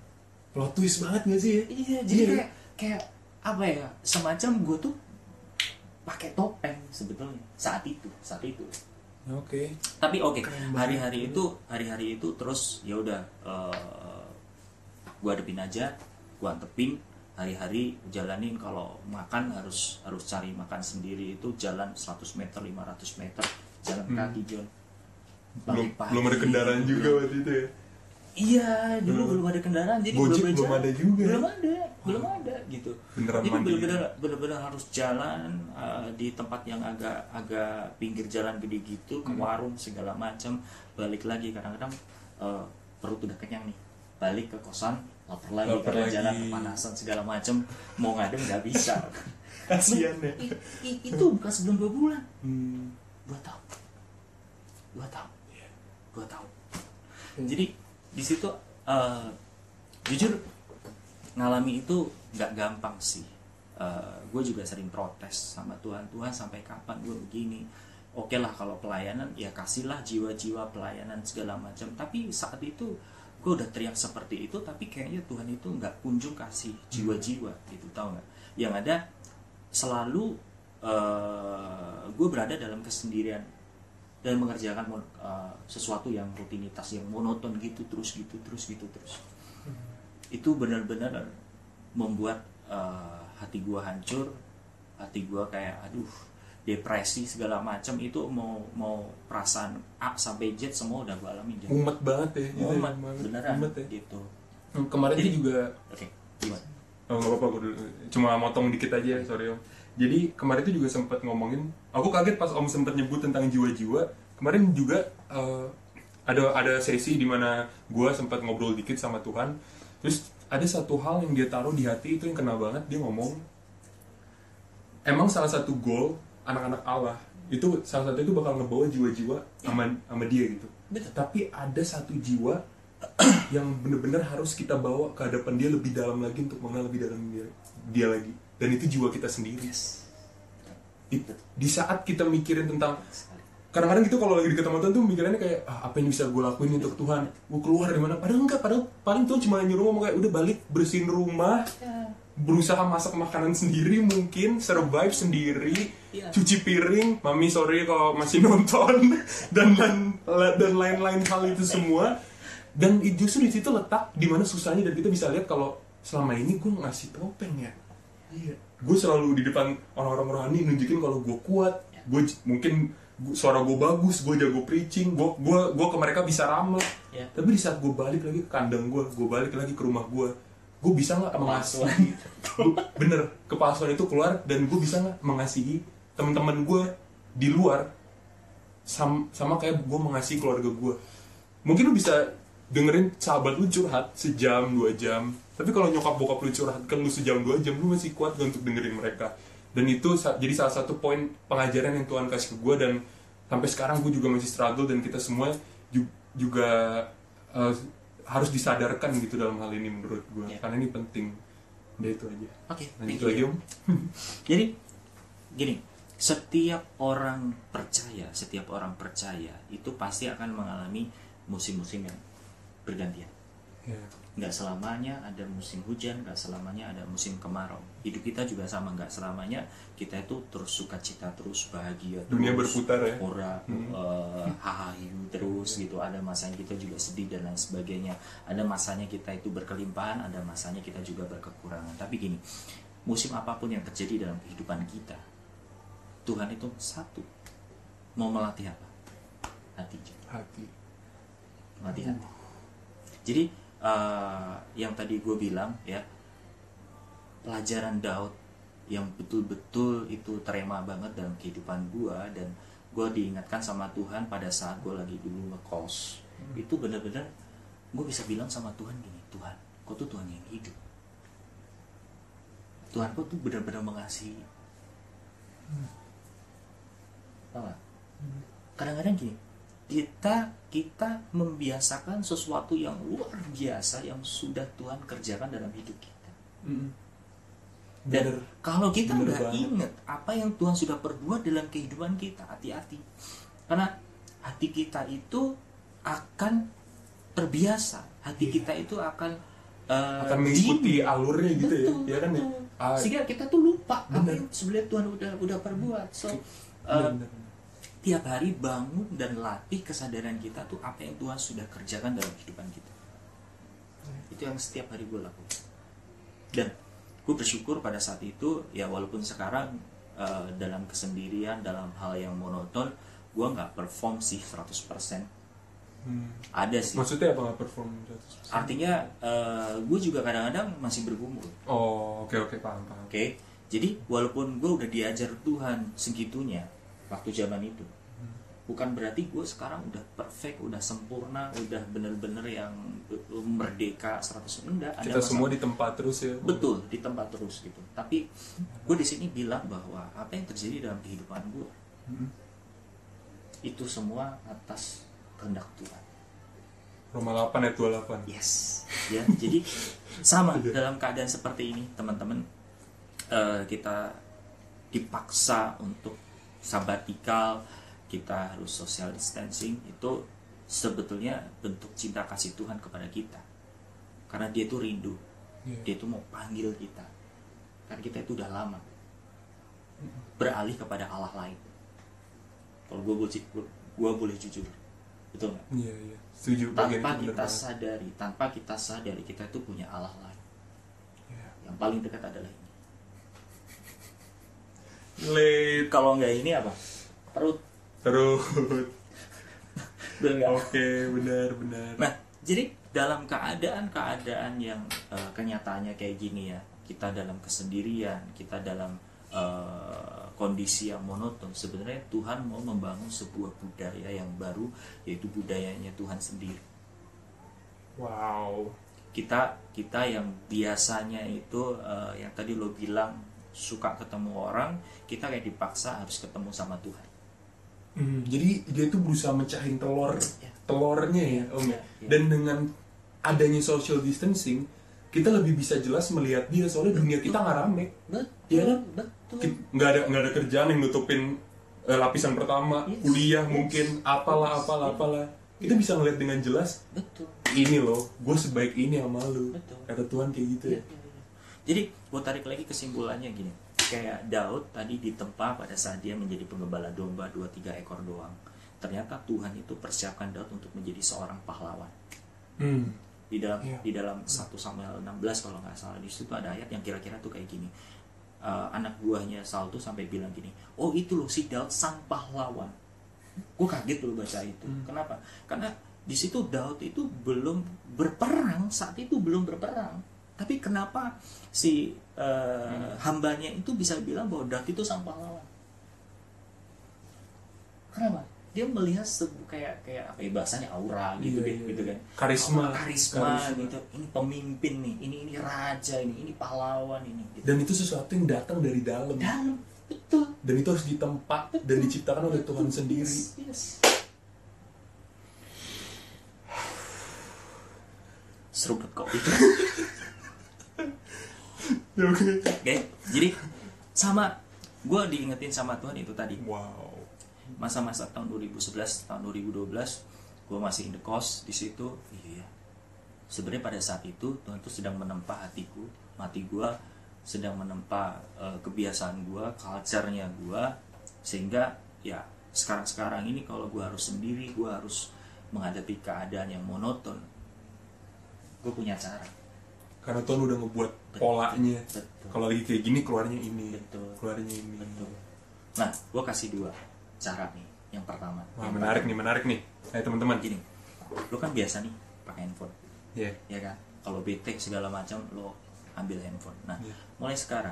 plot twist banget gak sih ya iya jadi Iya. kayak kayak apa ya semacam gue tuh pakai topeng sebetulnya saat itu saat itu oke tapi oke banget. hari-hari itu hari-hari itu terus ya udah eh, gua hadepin aja gua antepin hari-hari jalanin kalau makan harus harus cari makan sendiri itu jalan 100 meter 500 meter jalan Hmm. kaki John belum belum ada kendaraan juga belum- waktu itu ya iya dulu Hmm. belum ada kendaraan jadi Gojek belum jalan. ada juga ya? belum ada belum ada gitu Beneran jadi mandiri. bener-bener bener-bener harus jalan uh, di tempat yang agak agak pinggir jalan gede gitu ke Hmm. warung segala macam balik lagi kadang-kadang uh, perut udah kenyang nih balik ke kosan lapar lagi Lapar karena lagi. jalan kepanasan segala macam mau ngadem nggak bisa. Kasian ya I- i- itu bukan sebelum dua bulan. Hmm. dua tahun. Dua tahun. Iya. dua tahun. Jadi di situ eh, jujur ngalami itu nggak gampang sih. Gue juga sering protes sama Tuhan Tuhan sampai kapan gue begini? Oke lah kalau pelayanan ya kasihlah jiwa-jiwa pelayanan segala macam tapi saat itu gue udah teriak seperti itu tapi kayaknya Tuhan itu nggak kunjung kasih jiwa-jiwa gitu tau nggak? Yang ada selalu gue berada dalam kesendirian dan mengerjakan eh, sesuatu yang rutinitas yang monoton gitu terus gitu terus gitu terus. Itu benar-benar membuat eh, hati gua hancur hati gua kayak aduh depresi segala macam itu mau mau perasaan A sampai Z semua udah gua alami jadi umat banget ya gitu ya, beneran ya. gitu Hmm, kemarin Jadi- itu juga oke gimana Oh nggak apa-apa, gue dulu. cuma motong dikit aja, sorry om. Jadi kemarin itu juga sempat ngomongin, aku kaget pas om sempat nyebut tentang jiwa-jiwa. Kemarin juga eh, ada ada sesi di mana gue sempat ngobrol dikit sama Tuhan. Terus ada satu hal yang dia taruh di hati itu yang kena banget. Dia ngomong, emang salah satu goal anak-anak Allah itu salah satu itu bakal ngebawa jiwa-jiwa sama sama dia gitu. Betul. Tapi ada satu jiwa yang benar-benar harus kita bawa ke hadapan dia lebih dalam lagi untuk mengenal lebih dalam dia, dia lagi. Dan itu jiwa kita sendiri. yes. Di, di saat kita mikirin tentang kadang-kadang gitu kalau lagi sama Tuhan tuh mikirannya kayak ah, apa yang bisa gue lakuin untuk Tuhan? Gue keluar dari mana? Padahal enggak padahal paling Tuhan cuma nyuruh ngomong kayak udah balik bersihin rumah berusaha masak makanan sendiri mungkin survive sendiri Iya. cuci piring mami sorry kalau masih nonton dan dan dan lain-lain hal itu semua. Dan justru di situ letak di mana susahnya dan kita bisa lihat kalau selama ini gue ngasih topeng ya. Iya. Gue selalu di depan orang-orang rohani nunjukin kalau gue kuat gue j- mungkin gua- suara gue bagus gue jago preaching gue gue gue ke mereka bisa ramah. Ya. tapi di saat gue balik lagi ke kandang gue gue balik lagi ke rumah gue gue bisa nggak mengasihi bener kepalsuan itu keluar dan gue bisa nggak mengasihi teman-teman gue di luar sam- sama kayak gue mengasihi keluarga gue mungkin lu bisa dengerin sahabat lu curhat sejam dua jam. Tapi kalau nyokap bokap lu curhat kan lu sejam dua jam lu masih kuat gak untuk dengerin mereka. Dan itu jadi salah satu poin pengajaran yang Tuhan kasih ke gue dan sampai sekarang gue juga masih struggle dan kita semua ju- juga eh, harus disadarkan gitu dalam hal ini menurut gue Ya. karena ini penting udah itu aja oke lanjut thank you. lagi om Jadi gini, setiap orang percaya, setiap orang percaya itu pasti akan mengalami musim-musim yang bergantian. Ya. Nggak selamanya ada musim hujan, nggak selamanya ada musim kemarau. Hidup kita juga sama, nggak selamanya kita itu terus sukacita terus bahagia terus. Dunia berputar ya. Ora, Hmm. hahayu terus gitu. Ada masanya kita juga sedih dan lain sebagainya. Ada masanya kita itu berkelimpahan, ada masanya kita juga berkekurangan. Tapi gini, musim apa pun yang terjadi dalam kehidupan kita, Tuhan itu satu mau melatih apa? Hati, hati melatih hati. jadi eh, yang tadi gue bilang ya pelajaran Daud yang betul-betul itu terema banget dalam kehidupan gue dan gue diingatkan sama Tuhan pada saat gue lagi dulu ngekos. Itu bener-bener gue bisa bilang sama Tuhan gini Tuhan kau tuh Tuhan yang hidup. Tuhan kau tuh benar-benar mengasihi. Tahu nggak? kadang-kadang gini kita kita membiasakan sesuatu yang luar biasa yang sudah Tuhan kerjakan dalam hidup kita Mm. dan Bener. kalau kita nggak ingat apa yang Tuhan sudah perbuat dalam kehidupan kita, hati-hati. Karena hati kita itu akan terbiasa, hati kita itu akan eh, akan mengikuti alurnya gitu Betul, ya ya kan ya. Ah, Sehingga kita tuh lupa apa yang sebenarnya Tuhan udah udah perbuat. So bener, bener. Tiap hari bangun dan latih kesadaran kita tuh apa yang Tuhan sudah kerjakan dalam kehidupan kita. Itu yang setiap hari gue lakukan. Dan gue bersyukur pada saat itu ya walaupun sekarang eh, dalam kesendirian dalam hal yang monoton gue nggak perform sih 100% Hmm. ada sih maksudnya apa nggak perform 100%? artinya gue juga kadang-kadang masih bergumul oh oke oke paham paham Oke, jadi walaupun gue udah diajar Tuhan segitunya waktu zaman itu, bukan berarti gue sekarang udah perfect, udah sempurna, udah bener-bener yang merdeka 100 enggak. Ada kita masa- semua di tempat terus ya betul di tempat terus gitu. Tapi gue di sini bilang bahwa apa yang terjadi dalam kehidupan gue Hmm. itu semua atas kehendak Tuhan. Roma 8 ayat 28 Yes, ya. Jadi sama dalam keadaan seperti ini, teman-teman, eh, kita dipaksa untuk sabatikal, kita harus social distancing itu sebetulnya bentuk cinta kasih Tuhan kepada kita. Karena dia itu rindu, Iya. dia itu mau panggil kita. Karena kita itu udah lama beralih kepada Allah lain. Kalau gue boleh, gue boleh jujur, betul nggak? iya iya setuju tanpa bener kita banget. sadari tanpa kita sadari kita itu punya Allah lain Iya. yang paling dekat adalah ini kalau nggak ini apa perut terus. Oke benar benar. Nah jadi dalam keadaan-keadaan yang eh, kenyataannya kayak gini ya kita dalam kesendirian kita dalam eh, kondisi yang monoton sebenarnya Tuhan mau membangun sebuah budaya yang baru yaitu budayanya Tuhan sendiri. Wow. Kita kita yang biasanya itu eh, yang tadi lo bilang suka ketemu orang kita kayak dipaksa harus ketemu sama Tuhan Hmm, jadi dia tuh berusaha mecahin telur Ya. telurnya ya om Ya, ya. ya. dan dengan adanya social distancing kita lebih bisa jelas melihat dia soalnya dunia kita nggak rame betul Iya kan? betul nggak ada nggak ada kerjaan yang nutupin eh, lapisan pertama Yes. kuliah Yes. mungkin apalah Yes. apalah apalah kita bisa ngeliat dengan jelas betul ini loh gue sebaik ini sama lu Betul. kata Tuhan kayak gitu ya Iya, iya, iya. jadi gue tarik lagi kesimpulannya gini kayak Daud tadi ditempa pada saat dia menjadi penggembala domba dua tiga ekor doang. Ternyata Tuhan itu persiapkan Daud untuk menjadi seorang pahlawan. Hmm. di dalam Iya. di dalam 1 Samuel 16 kalau nggak salah. Di situ ada ayat yang kira-kira tuh kayak gini. Eh, anak buahnya Saul tuh sampai bilang gini oh itu loh si Daud sang pahlawan. Gue kaget loh baca itu. Hmm. kenapa? Karena di situ Daud itu belum berperang saat itu belum berperang tapi kenapa si eh, hambanya itu bisa bilang bahwa Daud itu sang pahlawan? Kenapa? Dia melihat sebu kayak kayak apa ya bahasanya aura gitu Iya, deh, iya, gitu iya. kan. Karisma. Aura, karisma, Karisma. gitu. Ini pemimpin nih ini ini raja ini ini pahlawan ini gitu. dan itu sesuatu yang datang dari dalam. Dalam betul. Dan itu harus ditempa dan diciptakan oleh Tuhan sendiri. Yes, yes. seruput kopi oke. Oke, jadi sama gue diingetin sama Tuhan itu tadi. Wow. Masa-masa tahun 2011 tahun 2012 gue masih in the cost di situ. Iya sebenarnya pada saat itu Tuhan tuh sedang menempa hatiku mati gue sedang menempa eh, kebiasaan gue culture-nya gue sehingga ya sekarang-sekarang ini kalau gue harus sendiri gue harus menghadapi keadaan yang monoton gue punya cara karena Tuhan udah ngebuat polanya kalau lagi kayak gini keluarnya ini Betul. keluarnya ini Betul. Nah, gue kasih dua cara nih. Yang pertama, wah yang menarik nih menarik nih Ayo teman-teman gini, lu kan biasa nih pakai handphone. Iya. ya kan kalau bete segala macam lo ambil handphone nah Iya. mulai sekarang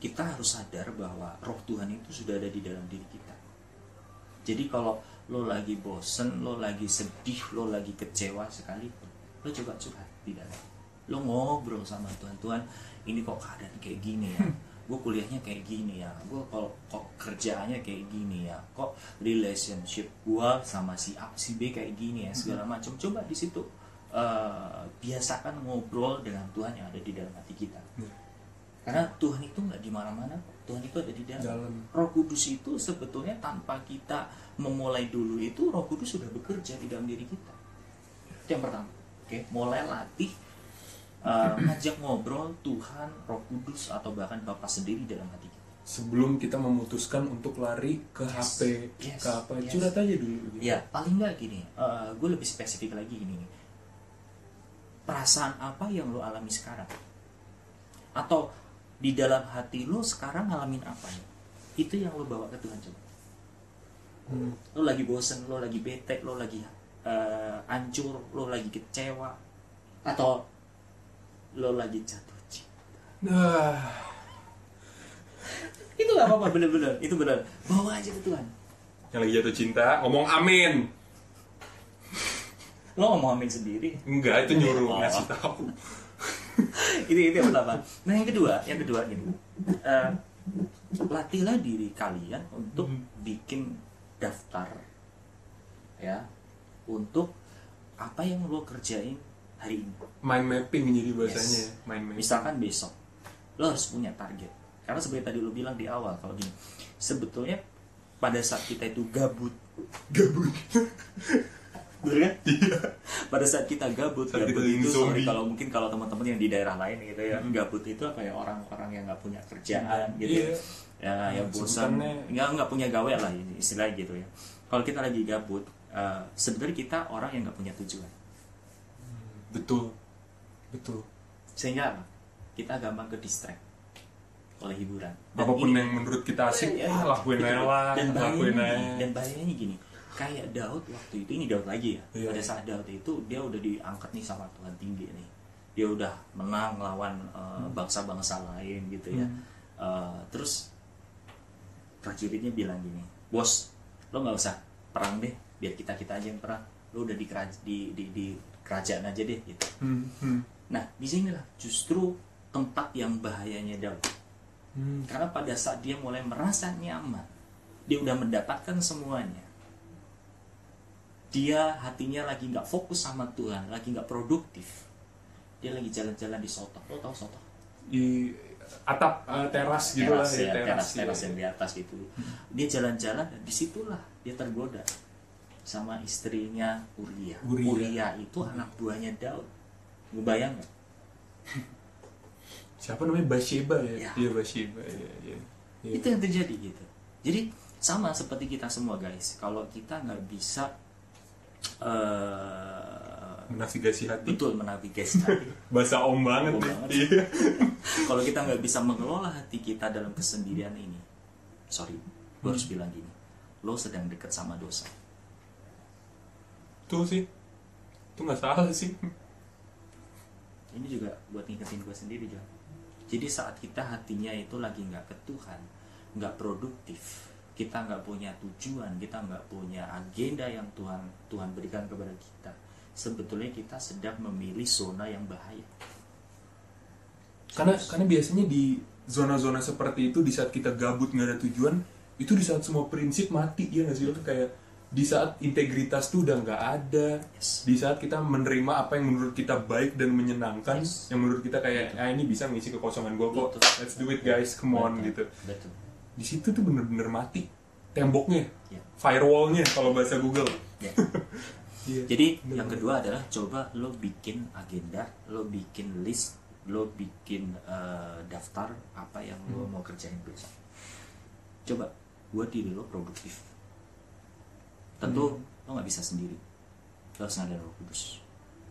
kita harus sadar bahwa roh Tuhan itu sudah ada di dalam diri kita jadi kalau lo lagi bosen lo lagi sedih lo lagi kecewa sekalipun lo coba curhat di dalam lo ngobrol sama Tuhan Tuhan ini kok keadaan kayak gini ya gue kuliahnya kayak gini ya gue kalau kok kerjaannya kayak gini ya kok relationship gue sama si A si B kayak gini ya segala macam coba di situ eh, biasakan ngobrol dengan Tuhan yang ada di dalam hati kita Iya. karena Tuhan itu nggak di mana-mana. Tuhan itu ada di dalam. Dalam. Roh Kudus itu sebetulnya tanpa kita memulai dulu itu Roh Kudus sudah bekerja di dalam diri kita. Itu yang pertama. Oke, mulai latih uh, ngajak ngobrol Tuhan, Roh Kudus atau bahkan Bapa sendiri dalam hati kita. sebelum kita memutuskan untuk lari ke Yes. HP Yes. ke apa Yes. curhat aja dulu gitu. Ya, paling nggak gini. gue lebih spesifik lagi gini. Perasaan apa yang lo alami sekarang? Atau di dalam hati lo sekarang ngalamin apa nih? Itu yang lo bawa ke Tuhan coba. Hmm. Lo lagi bosen, lo lagi bete, lo lagi eh, hancur, lo lagi kecewa, atau lo lagi jatuh cinta. Nah, Itu gak apa-apa, bener-bener. Itu bener. Bawa aja ke Tuhan. yang lagi jatuh cinta ngomong amin. Lo ngomong amin sendiri. Enggak, itu nyuruh Oh. ngasih tahu. itu itu yang pertama. Nah yang kedua, yang kedua gini, Eh, latihlah diri kalian untuk bikin daftar, ya, untuk apa yang lo kerjain hari ini. Mind mapping jadi bahasanya, Yes. mind mapping. Misalkan besok, lo harus punya target. Karena seperti tadi lo bilang di awal, kalau gini, sebetulnya pada saat kita itu gabut, Gabut. bener kan? pada saat kita gabut, Saat gabut kita itu sorry, kalau mungkin kalau teman-teman yang di daerah lain gitu ya, gabut itu apa ya orang-orang yang nggak punya kerjaan gitu, Iya. ya yang Hmm, bosan, nggak nggak punya gawe lah istilahnya gitu ya. Kalau kita lagi gabut, eh, sebenarnya kita orang yang nggak punya tujuan, Betul. Betul. sehingga apa? kita gampang ke distract oleh hiburan. Dan Apa pun ini- yang menurut kita asik, Ya, ah, lakuin aja lah, dan lakuin bahayanya aja. dan bahayanya gini kayak Daud waktu itu ini Daud lagi ya Iya. pada saat Daud itu dia udah diangkat nih sama Tuhan tinggi nih dia udah menang lawan uh, bangsa-bangsa lain gitu ya Hmm. Uh, terus prajuritnya bilang gini bos lo nggak usah perang deh biar kita kita aja yang perang lo udah di di, di, di kerajaan aja deh gitu Hmm, hmm, nah di sinilah justru tempat yang bahayanya Daud hmm. karena pada saat dia mulai merasa nyaman, dia udah mendapatkan semuanya. Dia hatinya lagi nggak fokus sama Tuhan, lagi nggak produktif. Dia lagi jalan-jalan di Soto. Lo tau Soto? Di atap eh, teras gitu lah teras, ya, ya, teras, iya. teras yang di atas gitu. Dia jalan-jalan dan di situlah dia tergoda sama istrinya Uria. Uria. itu anak buahnya Daud. Ngebayang nggak? Siapa namanya Bathsheba ya? Ya. Iya Bathsheba. Iya, iya. Iya. itu yang terjadi gitu jadi sama seperti kita semua guys kalau kita nggak bisa eh Menavigasi hati. betul menavigasi hati Bahasa om banget Om nih. banget. Iya. kalau kita nggak bisa mengelola hati kita dalam kesendirian ini sorry gue harus bilang gini lo sedang dekat sama dosa Tuh sih. Itu nggak salah sih. ini juga buat ngingetin gue sendiri John jadi saat kita hatinya itu lagi nggak ke Tuhan nggak produktif kita nggak punya tujuan kita nggak punya agenda yang Tuhan Tuhan berikan kepada kita sebetulnya kita sedang memilih zona yang bahaya Karena karena biasanya di zona-zona seperti itu di saat kita gabut nggak ada tujuan, itu di saat semua prinsip mati ya nggak sih? Itu kayak di saat integritas tuh udah nggak ada, Yes. di saat kita menerima apa yang menurut kita baik dan menyenangkan, Yes. yang menurut kita kayak ah ini bisa ngisi kekosongan gue kok, Betul. let's do it guys, come on Betul. gitu. betul Di situ tuh bener-bener mati temboknya, Ya. firewallnya kalau bahasa Google. Ya. Iya. Jadi Bener-bener. yang kedua adalah coba lo bikin agenda, lo bikin list, lo bikin eh, daftar apa yang lo Hmm. mau kerjain besok. Coba buat diri lo produktif. Tentu Hmm. lo nggak bisa sendiri. Lo harus ngadain Roh Kudus.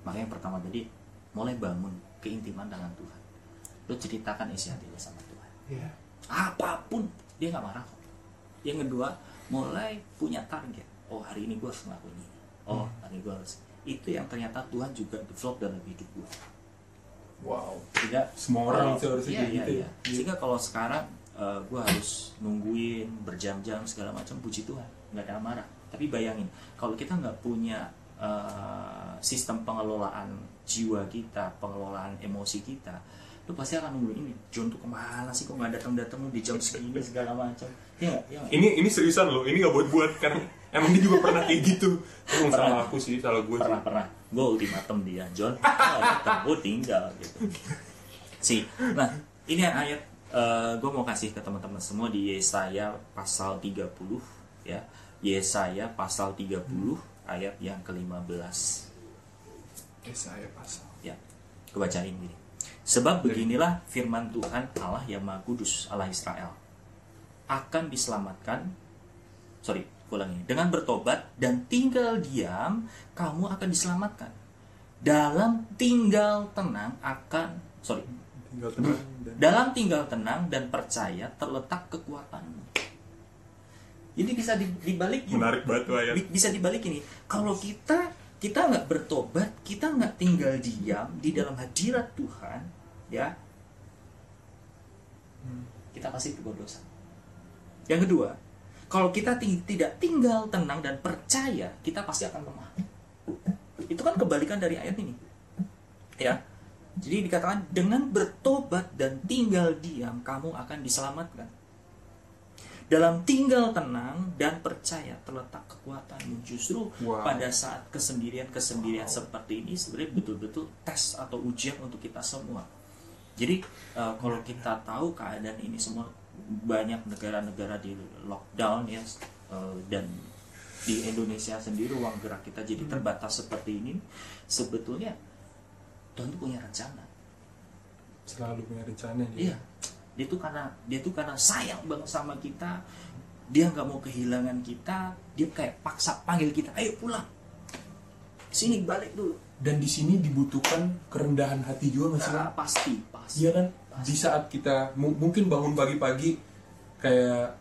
Makanya yang pertama tadi mulai bangun keintiman dengan Tuhan. Lo ceritakan isi hati lo sama Tuhan. Iya. Apa pun dia nggak marah kok. Yang kedua mulai punya target. Oh hari ini gue harus ngelakuin ini. Oh hari ini gue harus itu yang ternyata Tuhan juga develop dalam hidup gue wow sehingga semua orang itu harusnya iya, iya, gitu ya. iya. sehingga kalau sekarang gue harus nungguin berjam-jam segala macam puji Tuhan nggak ada amarah tapi bayangin kalau kita nggak punya eh, sistem pengelolaan jiwa kita pengelolaan emosi kita lu pasti akan nungguin ini John tuh ke mana sih kok nggak datang datang di jam segini segala macam. Ya ya nggak? ini ini seriusan loh ini nggak buat buat karena emang dia juga pernah kayak gitu. Emang Pernah. salah aku sih salah gue sih. pernah. Pernah gue ultimatum dia John. Gue tinggal gitu. Sih nah ini ayat gue mau kasih ke teman-teman semua di Yesaya pasal 30 ya Yesaya pasal 30 ayat yang ke-15 eh saya pasal. Ya gue bacain gini sebab beginilah firman Tuhan Allah yang Maha Kudus Allah Israel. Akan diselamatkan sorry ulangi dengan bertobat dan tinggal diam kamu akan diselamatkan. Dalam tinggal tenang akan sorry. Tinggal tenang dan dalam tinggal tenang dan percaya terletak kekuatanmu jadi bisa di- dibalik menarik banget tuh ayat Bi- bisa dibalik ini. Kalau kita kita nggak bertobat kita nggak tinggal diam di dalam hadirat Tuhan ya kita pasti berbuat dosa yang kedua kalau kita ti- tidak tinggal tenang dan percaya kita pasti akan lemah. Itu kan kebalikan dari ayat ini ya. Jadi dikatakan dengan bertobat dan tinggal diam kamu akan diselamatkan dalam tinggal tenang dan percaya terletak kekuatanmu justru Wow. pada saat kesendirian-kesendirian seperti ini sebenarnya betul-betul tes atau ujian untuk kita semua. Jadi eh, kalau kita tahu keadaan ini semua banyak negara-negara di lockdown ya eh, dan di Indonesia sendiri ruang gerak kita jadi terbatas seperti ini sebetulnya Tuhan tuh punya rencana. selalu punya rencana dia Iya. Dia tuh karena dia tuh karena sayang banget sama kita. Dia nggak mau kehilangan kita. Dia kayak paksa panggil kita, ayo pulang. Sini balik dulu. dan di sini dibutuhkan kerendahan hati juga nggak sih Ah, Kan? pasti, pasti. Iya kan di saat kita mu- mungkin bangun pagi-pagi kayak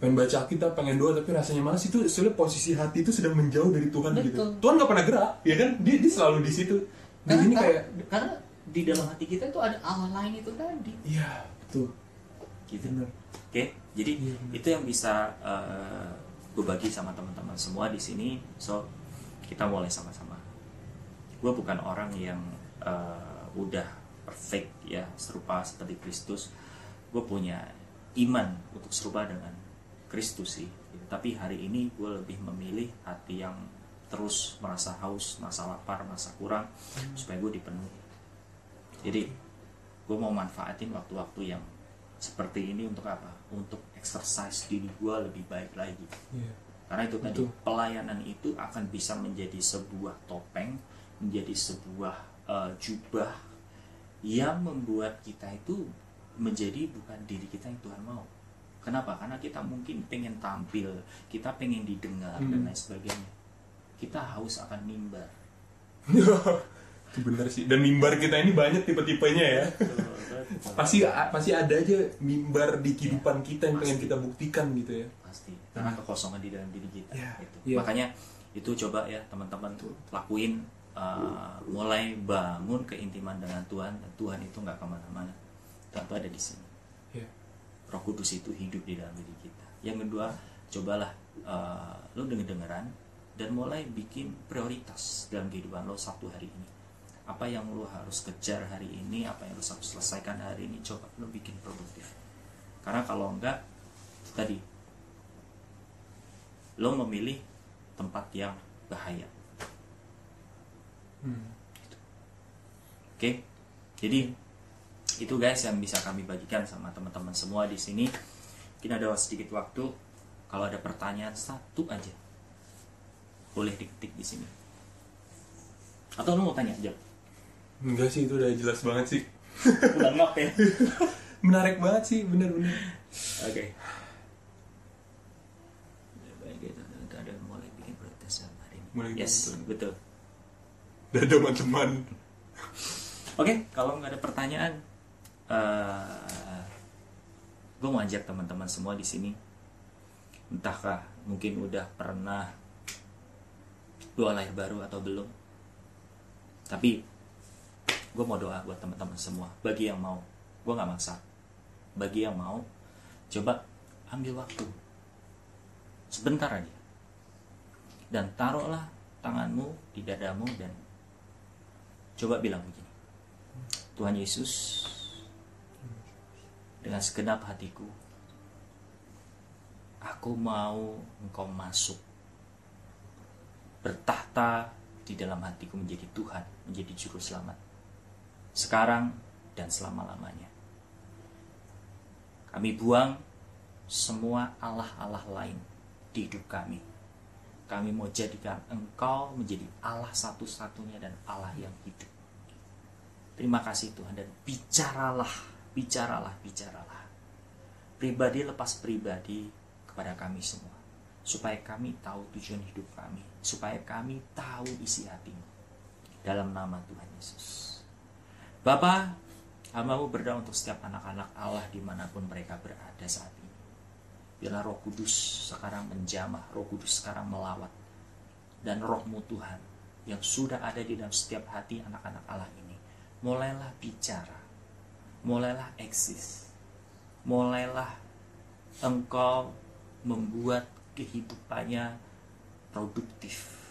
pengen baca kita pengen doa tapi rasanya malas itu sebenarnya posisi hati itu sedang menjauh dari Tuhan gitu Betul. Tuhan nggak pernah gerak ya kan dia, dia selalu di situ di Karena, sini kayak karena di dalam hati kita itu ada Allah lain itu tadi. iya betul Gitu. benar Oke, jadi Iya, benar. itu yang bisa eh, gue bagi sama teman-teman semua di sini. So kita mulai sama-sama. Gue bukan orang yang eh, udah perfect ya serupa seperti Kristus. Gue punya iman untuk serupa dengan Kristus sih. Tapi hari ini gue lebih memilih hati yang terus merasa haus, merasa lapar, merasa kurang, supaya gue dipenuhi. Jadi gue mau manfaatin waktu-waktu yang seperti ini untuk apa? Untuk exercise diri gue lebih baik lagi. Iya. Karena itu tadi Betul. pelayanan itu akan bisa menjadi sebuah topeng, menjadi sebuah eh, jubah yang membuat kita itu menjadi bukan diri kita yang Tuhan mau. Kenapa? Karena kita mungkin pengen tampil, kita pengen didengar dan Hmm. lain sebagainya. Kita haus akan mimbar. itu benar sih. Dan mimbar kita ini banyak tipe-tipenya ya. Pasti pasti ada aja mimbar di kehidupan kita yang pengen Pasti. kita buktikan gitu ya. Pasti. Karena kekosongan di dalam diri kita Iya, gitu. iya. makanya itu coba ya teman-teman tuh lakuin uh, mulai bangun keintiman dengan Tuhan dan Tuhan itu nggak ke mana-mana. Tuhan itu ada di sini. Iya. Roh Kudus itu hidup di dalam diri kita. Yang kedua cobalah uh, lo denger dengeran dan mulai bikin prioritas dalam kehidupan lo satu hari ini apa yang lo harus kejar hari ini? Apa yang harus selesaikan hari ini? Coba lo bikin produktif. Karena kalau enggak tadi. Lo memilih tempat yang bahaya. Hmm. oke? Jadi itu guys yang bisa kami bagikan sama teman-teman semua di sini. Mungkin ada sedikit waktu. Kalau ada pertanyaan satu aja. Boleh diketik di sini. Atau lo mau tanya aja enggak sih itu udah jelas banget sih. Udah ngap ya? Menarik banget sih bener-bener oke. Ada mulai bikin prioritas hari ini Mulai yes prioritas. betul. Dan teman-teman. Oke, kalau nggak ada pertanyaan, eh gue mau ajak teman-teman semua di sini, entahkah mungkin udah pernah dua lahir baru atau belum? Tapi gue mau doa buat teman-teman semua bagi yang mau. Gue nggak maksa. Bagi yang mau coba ambil waktu. Sebentar aja. Dan taruhlah tanganmu di dadamu dan coba bilang begini. Tuhan Yesus dengan segenap hatiku aku mau engkau masuk bertahta di dalam hatiku menjadi Tuhan menjadi juru selamat sekarang dan selama-lamanya. Kami buang semua Allah-Allah lain di hidup kami. Kami mau jadikan engkau menjadi Allah satu-satunya dan Allah yang hidup. Terima kasih Tuhan dan bicaralah bicaralah bicaralah. Pribadi lepas pribadi kepada kami semua supaya kami tahu tujuan hidup kami supaya kami tahu isi hatimu. Dalam nama Tuhan Yesus Bapa hambamu berdoa untuk setiap anak-anak Allah di mana pun mereka berada saat ini. Biarlah roh kudus sekarang menjamah roh kudus sekarang melawat dan rohmu Tuhan yang sudah ada di dalam setiap hati anak-anak Allah ini mulailah bicara mulailah eksis mulailah engkau membuat kehidupannya produktif.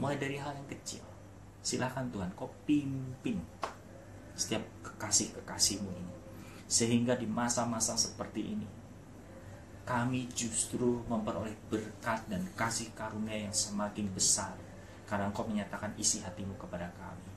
Mulai dari hal yang kecil. Silahkan Tuhan kau pimpin setiap kekasih-kekasihmu ini. Sehingga di masa-masa seperti ini kami justru memperoleh berkat dan kasih karunia yang semakin besar karena engkau menyatakan isi hatimu kepada kami.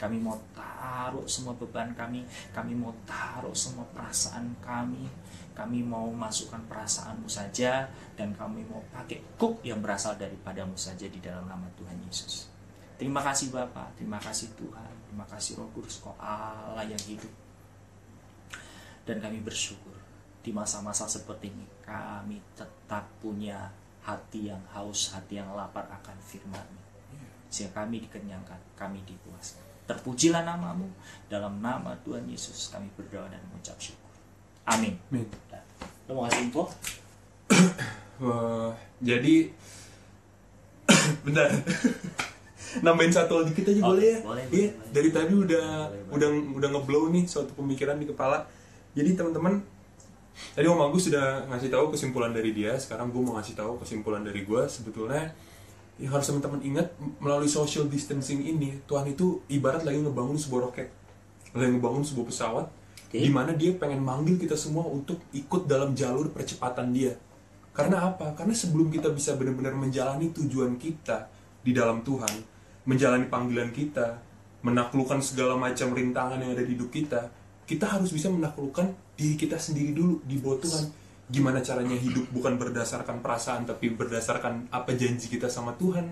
Kami mau taruh semua beban kami kami mau taruh semua perasaan kami kami mau masukkan perasaanmu saja dan kami mau pakai kuk yang berasal daripadamu saja di dalam nama Tuhan Yesus. Terima kasih Bapak terima kasih Tuhan terima kasih Roh Kudus kau Allah yang hidup dan kami bersyukur di masa-masa seperti ini kami tetap punya hati yang haus, hati yang lapar akan firman Sehingga kami dikenyangkan, kami dipuaskan. Terpujilah namamu, dalam nama Tuhan Yesus kami berdoa dan mengucap syukur. Amin. Mau kasih info? Wah, jadi bentar. Nambahin satu dikit aja Oh, boleh ya? boleh, Iya, boleh, boleh. dari tadi udah Boleh, boleh. udah udah ngeblow nih suatu pemikiran di kepala. Jadi teman-teman, tadi Om Agus sudah ngasih tahu kesimpulan dari dia. Sekarang gue mau ngasih tahu kesimpulan dari gue. Sebetulnya yang harus teman-teman ingat melalui social distancing ini, Tuhan itu ibarat lagi ngebangun sebuah roket, lagi ngebangun sebuah pesawat, Oke. di mana dia pengen manggil kita semua untuk ikut dalam jalur percepatan dia. Karena apa? Karena sebelum kita bisa benar-benar menjalani tujuan kita di dalam Tuhan, menjalani panggilan kita, menaklukkan segala macam rintangan yang ada di hidup kita, kita harus bisa menaklukkan diri kita sendiri dulu di bawah Tuhan. Gimana caranya hidup bukan berdasarkan perasaan tapi berdasarkan apa janji kita sama Tuhan.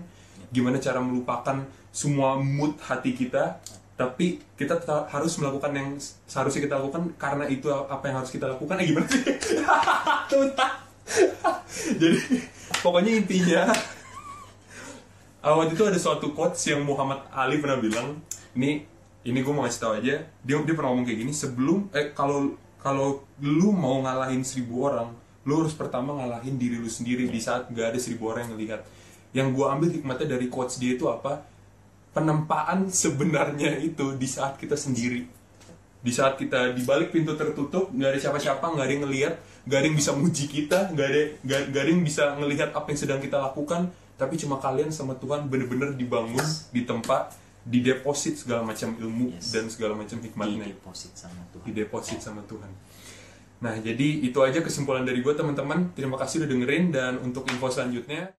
Gimana cara melupakan semua mood hati kita tapi kita harus melakukan yang seharusnya kita lakukan karena itu apa yang harus kita lakukan eh gimana sih Tutah. jadi pokoknya intinya uh, waktu itu ada suatu quotes yang Muhammad Ali pernah bilang ini ini gue mau ngasih tahu aja. Dia dia pernah ngomong kayak gini sebelum eh kalau kalau lu mau ngalahin seribu orang lu harus pertama ngalahin diri lu sendiri di saat gak ada seribu orang yang ngelihat. Yang gue ambil hikmatnya dari quotes dia itu apa? Penempaan sebenarnya itu di saat kita sendiri. Di saat kita di balik pintu tertutup nggak ada siapa-siapa nggak ada yang ngelihat nggak ada yang bisa muji kita nggak ada nggak ada yang bisa ngelihat apa yang sedang kita lakukan tapi cuma kalian sama Tuhan bener-bener dibangun di tempat di deposit segala macam ilmu Yes. dan segala macam Di hikmatnya deposit sama Tuhan. di deposit sama Tuhan. Nah, jadi itu aja kesimpulan dari gue teman-teman. Terima kasih udah dengerin dan untuk info selanjutnya